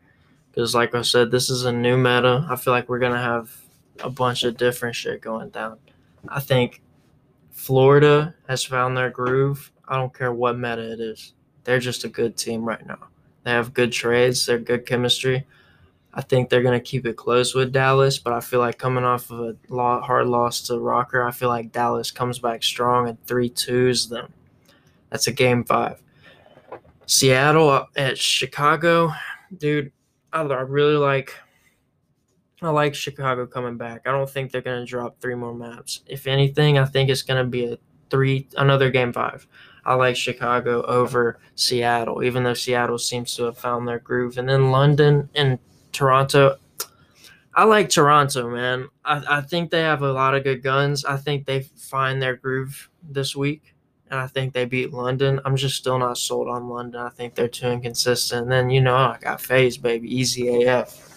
because like I said, this is a new meta. I feel like we're gonna have a bunch of different shit going down. I think Florida has found their groove. I don't care what meta it is. They're just a good team right now. They have good trades. They're good chemistry. I think they're gonna keep it close with Dallas, but I feel like coming off of a hard loss to Rocker, I feel like Dallas comes back strong and three twos them. That's a game five. Seattle uh, at Chicago, dude. I really like. I like Chicago coming back. I don't think they're gonna drop three more maps. If anything, I think it's gonna be a three another game five. I like Chicago over Seattle, even though Seattle seems to have found their groove. And then London and Toronto. I like Toronto, man. I, I think they have a lot of good guns. I think they find their groove this week and I think they beat London. I'm just still not sold on London. I think they're too inconsistent. And then you know I got FaZe, baby, easy AF.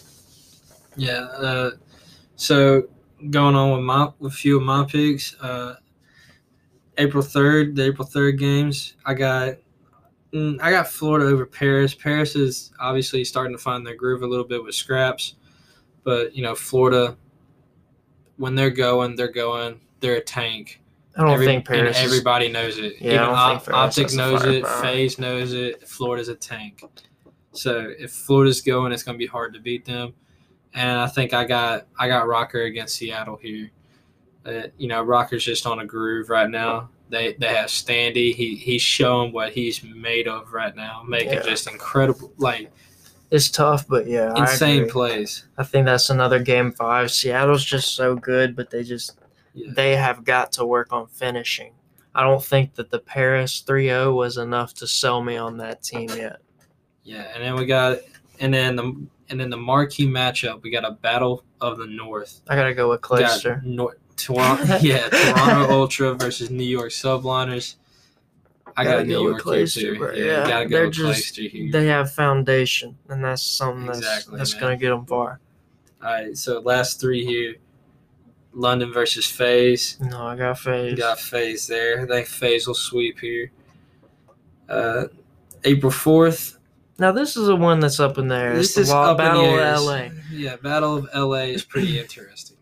Yeah. Uh, so going on with my with a few of my picks, uh, April third, the April third games, I got mm, I got Florida over Paris. Paris is obviously starting to find their groove a little bit with Skrapz, but you know Florida, when they're going, they're going. They're a tank. I don't Every- think Paris. is- everybody knows it. Yeah, I don't Op- Optic knows it. FaZe knows it. Florida's a tank. So if Florida's going, it's going to be hard to beat them. And I think I got I got Rocker against Seattle here. Uh, you know, Rocker's just on a groove right now. They they have Standy. He he's showing what he's made of right now, making Yeah. just incredible, like it's tough, but yeah, insane agree. plays. I think that's another game five. Seattle's just so good, but they just Yeah. they have got to work on finishing. I don't think that the Paris 3-0 was enough to sell me on that team yet. Yeah, and then we got and then the and then the marquee matchup, we got a battle of the North. I gotta go with We got Clayster. Nor- Toronto, yeah, Toronto Ultra versus New York Subliners. I Gotta got New go with York here Clayster, too. Yeah, Yeah, gotta go they're with just- Clayster here. They have foundation, and that's something that's, Exactly, that's man. gonna get them far. All right, so last three here: London versus FaZe. No, I got FaZe. got FaZe there. I think FaZe will sweep here. Uh, April fourth. Now this is the one that's up in there. This It's the is Law- Battle of. LA. Yeah, Battle of LA is pretty interesting.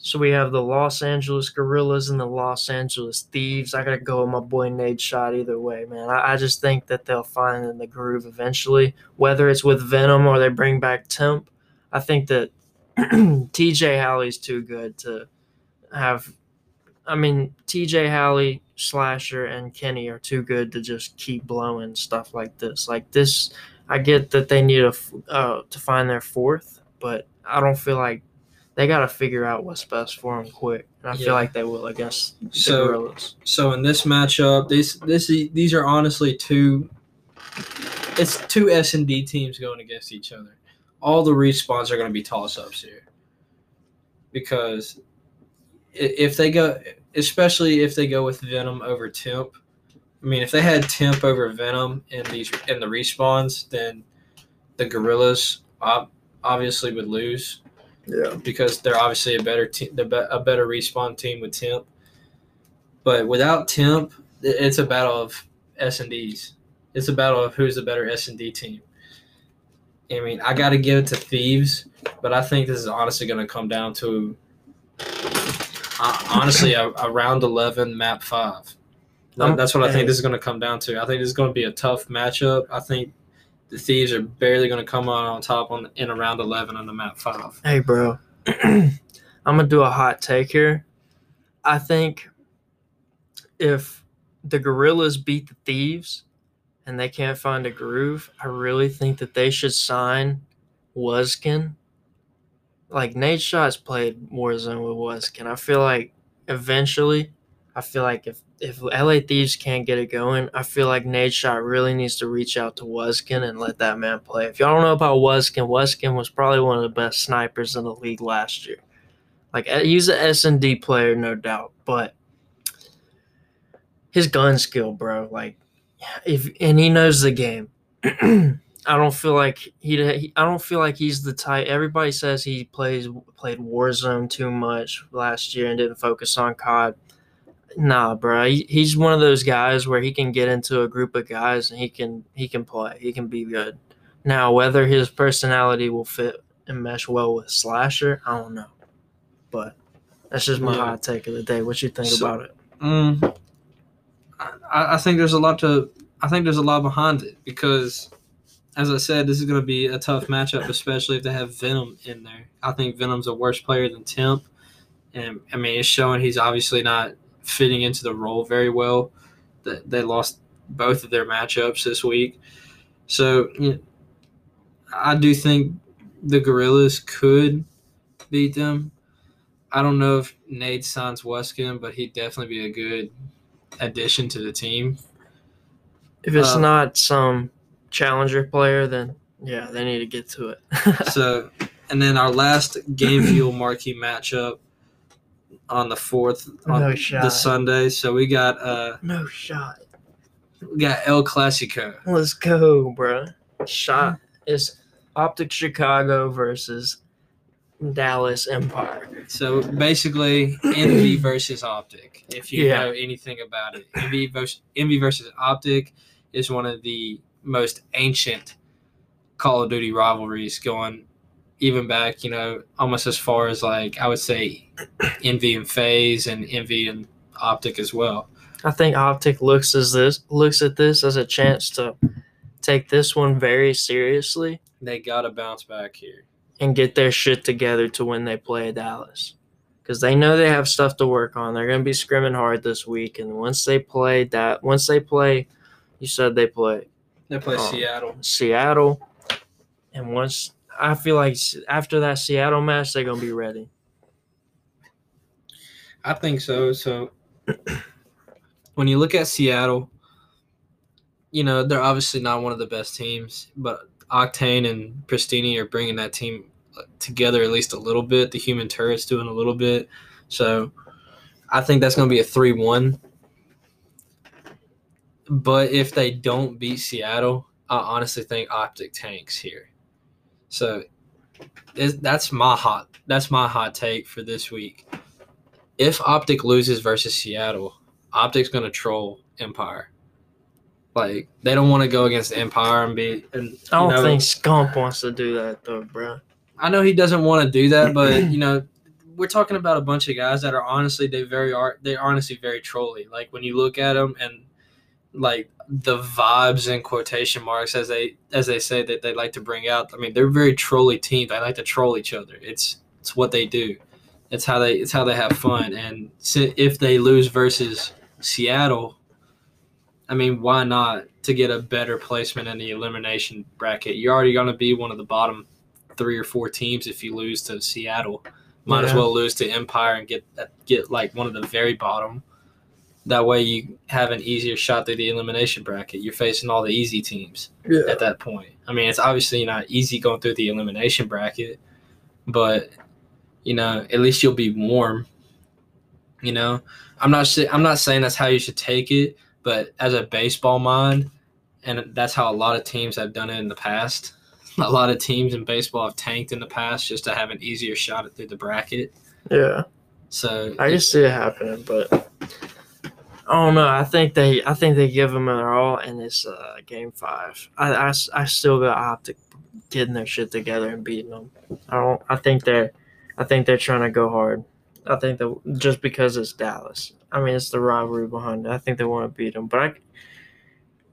So we have the Los Angeles Gorillas and the Los Angeles Thieves. I gotta go with my boy Nadeshot either way, man. I, I just think that they'll find in the groove eventually, whether it's with Venom or they bring back Temp. I think that TJHaLy's too good to have. I mean, TJHaLy, Slasher, and Kenny are too good to just keep blowing stuff like this. Like this, I get that they need a uh, to find their fourth, but I don't feel like they got to figure out what's best for them quick. And I Yeah. feel like they will against the So- Gorillas. So in this matchup, these this these are honestly two. It's two S and D teams going against each other. All the respawns are going to be toss ups here, because if they go, especially if they go with Venom over Temp. I mean, if they had Temp over Venom in these in the respawns, then the Gorillas ob- obviously would lose Yeah. because they're obviously a better team, be- a better respawn team with Temp. But without Temp, it's a battle of S and D's. It's a battle of who's the better S and D team. I mean, I got to give it to Thieves, but I think this is honestly going to come down to uh, honestly a, a round eleven map five. That- that's what I think this is going to come down to. I think this is going to be a tough matchup. I think the Thieves are barely going to come on on top on in a round eleven on the map five. Hey, bro. I'm gonna do a hot take here. I think if the Gorillas beat the Thieves and they can't find a groove, I really think that they should sign Wuskin. Like Nadeshot's played Warzone with Wuskin. I feel like eventually, I feel like if if LA Thieves can't get it going, I feel like Nadeshot really needs to reach out to Wuskin and let that man play. If y'all don't know about Wuskin, Wuskin was probably one of the best snipers in the league last year. Like uh, he's an S and D player, no doubt, but his gun skill, bro, like if and he knows the game. I don't feel like he. I don't feel like he's the type. Everybody says he plays played Warzone too much last year and didn't focus on COD. Nah, bro. He, he's one of those guys where he can get into a group of guys and he can he can play. He can be good. Now, whether his personality will fit and mesh well with Slasher, I don't know. But that's just my Yeah. hot take of the day. What you think So- about it? Mm, I, I think there's a lot to. I think there's a lot behind it because, as I said, this is going to be a tough matchup, especially if they have Venom in there. I think Venom's a worse player than Temp, and I mean it's showing he's obviously not fitting into the role very well. That they lost both of their matchups this week, so you know, I do think the Gorillas could beat them. I don't know if Nate signs Wuskin, but he'd definitely be a good addition to the team. If it's Uh, not some challenger player, then yeah, they need to get to it. So, and then our last game fuel marquee matchup on the fourth on No the. Sunday. So we got uh no shot. we got El Clasico. Let's go, bro. Shot is Optic Chicago versus Dallas Empire. So basically, Envy versus Optic. If you Yeah. know anything about it, Envy versus, Envy versus Optic is one of the most ancient Call of Duty rivalries, going even back, you know, almost as far as like I would say Envy and FaZe and Envy and Optic as well. I think Optic looks as this looks at this as a chance to take this one very seriously They got to bounce back here. and get their shit together to when they play Dallas. Because they know they have stuff to work on. They're gonna be scrimming hard this week, and once they play that, once they play, you said they play They play Oh. Seattle. Seattle, and once I feel like after that Seattle match, they're gonna be ready. I think so. So when you look at Seattle, you know, they're obviously not one of the best teams, but Octane and Pristini are bringing that team uh, together at least a little bit. The Human Turret's doing a little bit. So I think that's going to be a 3 1. But if they don't beat Seattle, I honestly think Optic tanks here. So that's my hot that's my hot take for this week if Optic loses versus Seattle, Optic's gonna troll Empire. Like they don't want to go against Empire and be. And, I don't know, think Scump wants to do that though, bro. I know he doesn't want to do that, but you know, we're talking about a bunch of guys that are honestly they very are they're honestly very trolly. Like when you look at them and like the vibes and quotation marks as they as they say that they like to bring out. I mean, they're very trolly team. They like to troll each other. It's it's what they do. It's how they it's how they have fun. And if they lose versus Seattle, I mean, why not to get a better placement in the elimination bracket? You're already going to be one of the bottom three or four teams if you lose to Seattle. Might as well lose to Empire and get get like one of the very bottom. That way you have an easier shot through the elimination bracket. You're facing all the easy teams Yeah. at that point. I mean, it's obviously not easy going through the elimination bracket, but you know, at least you'll be warm. You know, I'm not I'm not saying that's how you should take it, but as a baseball mind, and that's how a lot of teams have done it in the past. A lot of teams in baseball have tanked in the past just to have an easier shot at through the bracket. Yeah. So I can see it happening, but I don't know. I think they, I think they give them their all, and it's uh, game five. I, I, I still got Optic getting their shit together and beating them. I don't. I think they're, I think they're trying to go hard. I think that just because it's Dallas. I mean, it's the rivalry behind it. I think they want to beat them, but I,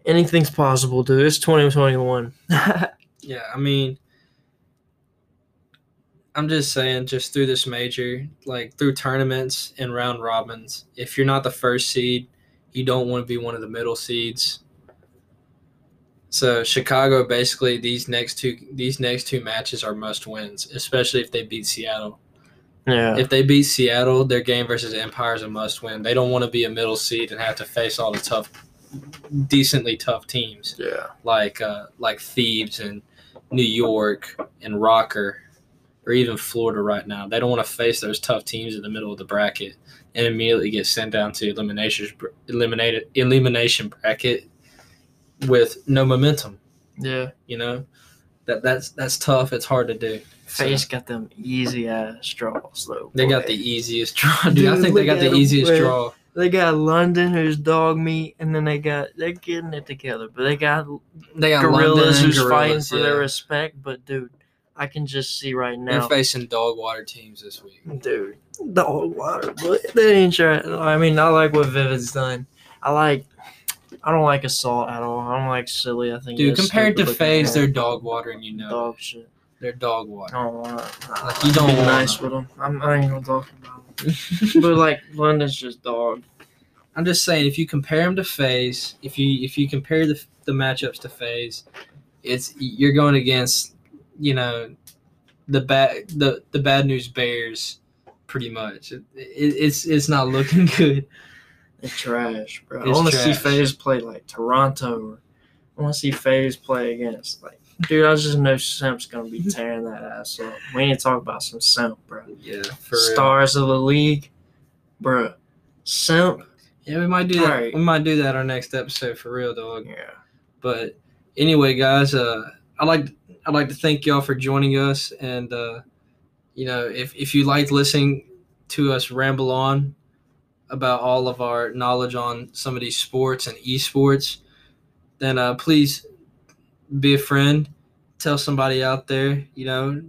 anything's possible, dude. It's twenty twenty one. Yeah, I mean, I'm just saying, just through this major, like through tournaments and round robins, if you're not the first seed, you don't want to be one of the middle seeds. So Chicago, basically, these next two these next two matches are must wins, especially if they beat Seattle. Yeah. If they beat Seattle, their game versus Empire is a must win. They don't want to be a middle seed and have to face all the tough, decently tough teams yeah. like uh, like Thieves and New York and Rocker, or even Florida right now. They don't want to face those tough teams in the middle of the bracket and immediately get sent down to elimination eliminated elimination bracket with no momentum. Yeah. You know that that's that's tough. It's hard to do. So, FaZe got them easy ass draws though. they got the easiest draw. Dude, I think they got the easiest play. draw. They got London, who's dog meat, and then they got they're getting it together. But they got They got gorillas London who's Gorillas, fighting for their respect. But dude, I can just see right now. They're facing dog water teams this week. dude, dog water. But they ain't try. I mean, I like what Vivid's done. I like. I don't like assault at all. I don't like silly. I think. Dude, compared to FaZe, they're dog water, and you know dog shit. they're dog water. I don't want to. Like, you don't be want- nice with them. I'm, I ain't gonna talk about them. but like London's just dog. I'm just saying, if you compare them to FaZe, if you if you compare the the matchups to FaZe, it's you're going against, you know, the bad the the bad news Bears, pretty much. It, it, it's it's not looking good. They're trash, bro. I want to see. FaZe play like Toronto. Or I want to see FaZe play against like, dude. I just know Simp's gonna be tearing that ass up. We need to talk about some Simp, bro. Yeah, for real. Stars of the league, bro. Simp. Yeah, we might do that. Alright. We might do that our next episode for real, dog. Yeah. But anyway, guys, uh, I like I'd like to thank y'all for joining us, and uh, you know, if if you like listening to us ramble on about all of our knowledge on some of these sports and esports, then uh, please be a friend. Tell somebody out there, you know,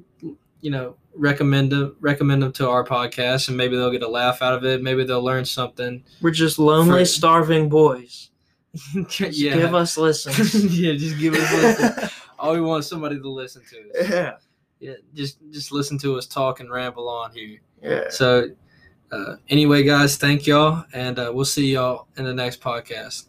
you know, recommend them recommend them to our podcast, and maybe they'll get a laugh out of it. Maybe they'll learn something. We're just lonely, starving boys. Just yeah, give us listens. yeah, just give us. Listen. All we want is somebody to listen to. Us. yeah. Yeah, just just listen to us talk and ramble on here. Yeah. So, uh, anyway, guys, thank y'all, and uh, we'll see y'all in the next podcast.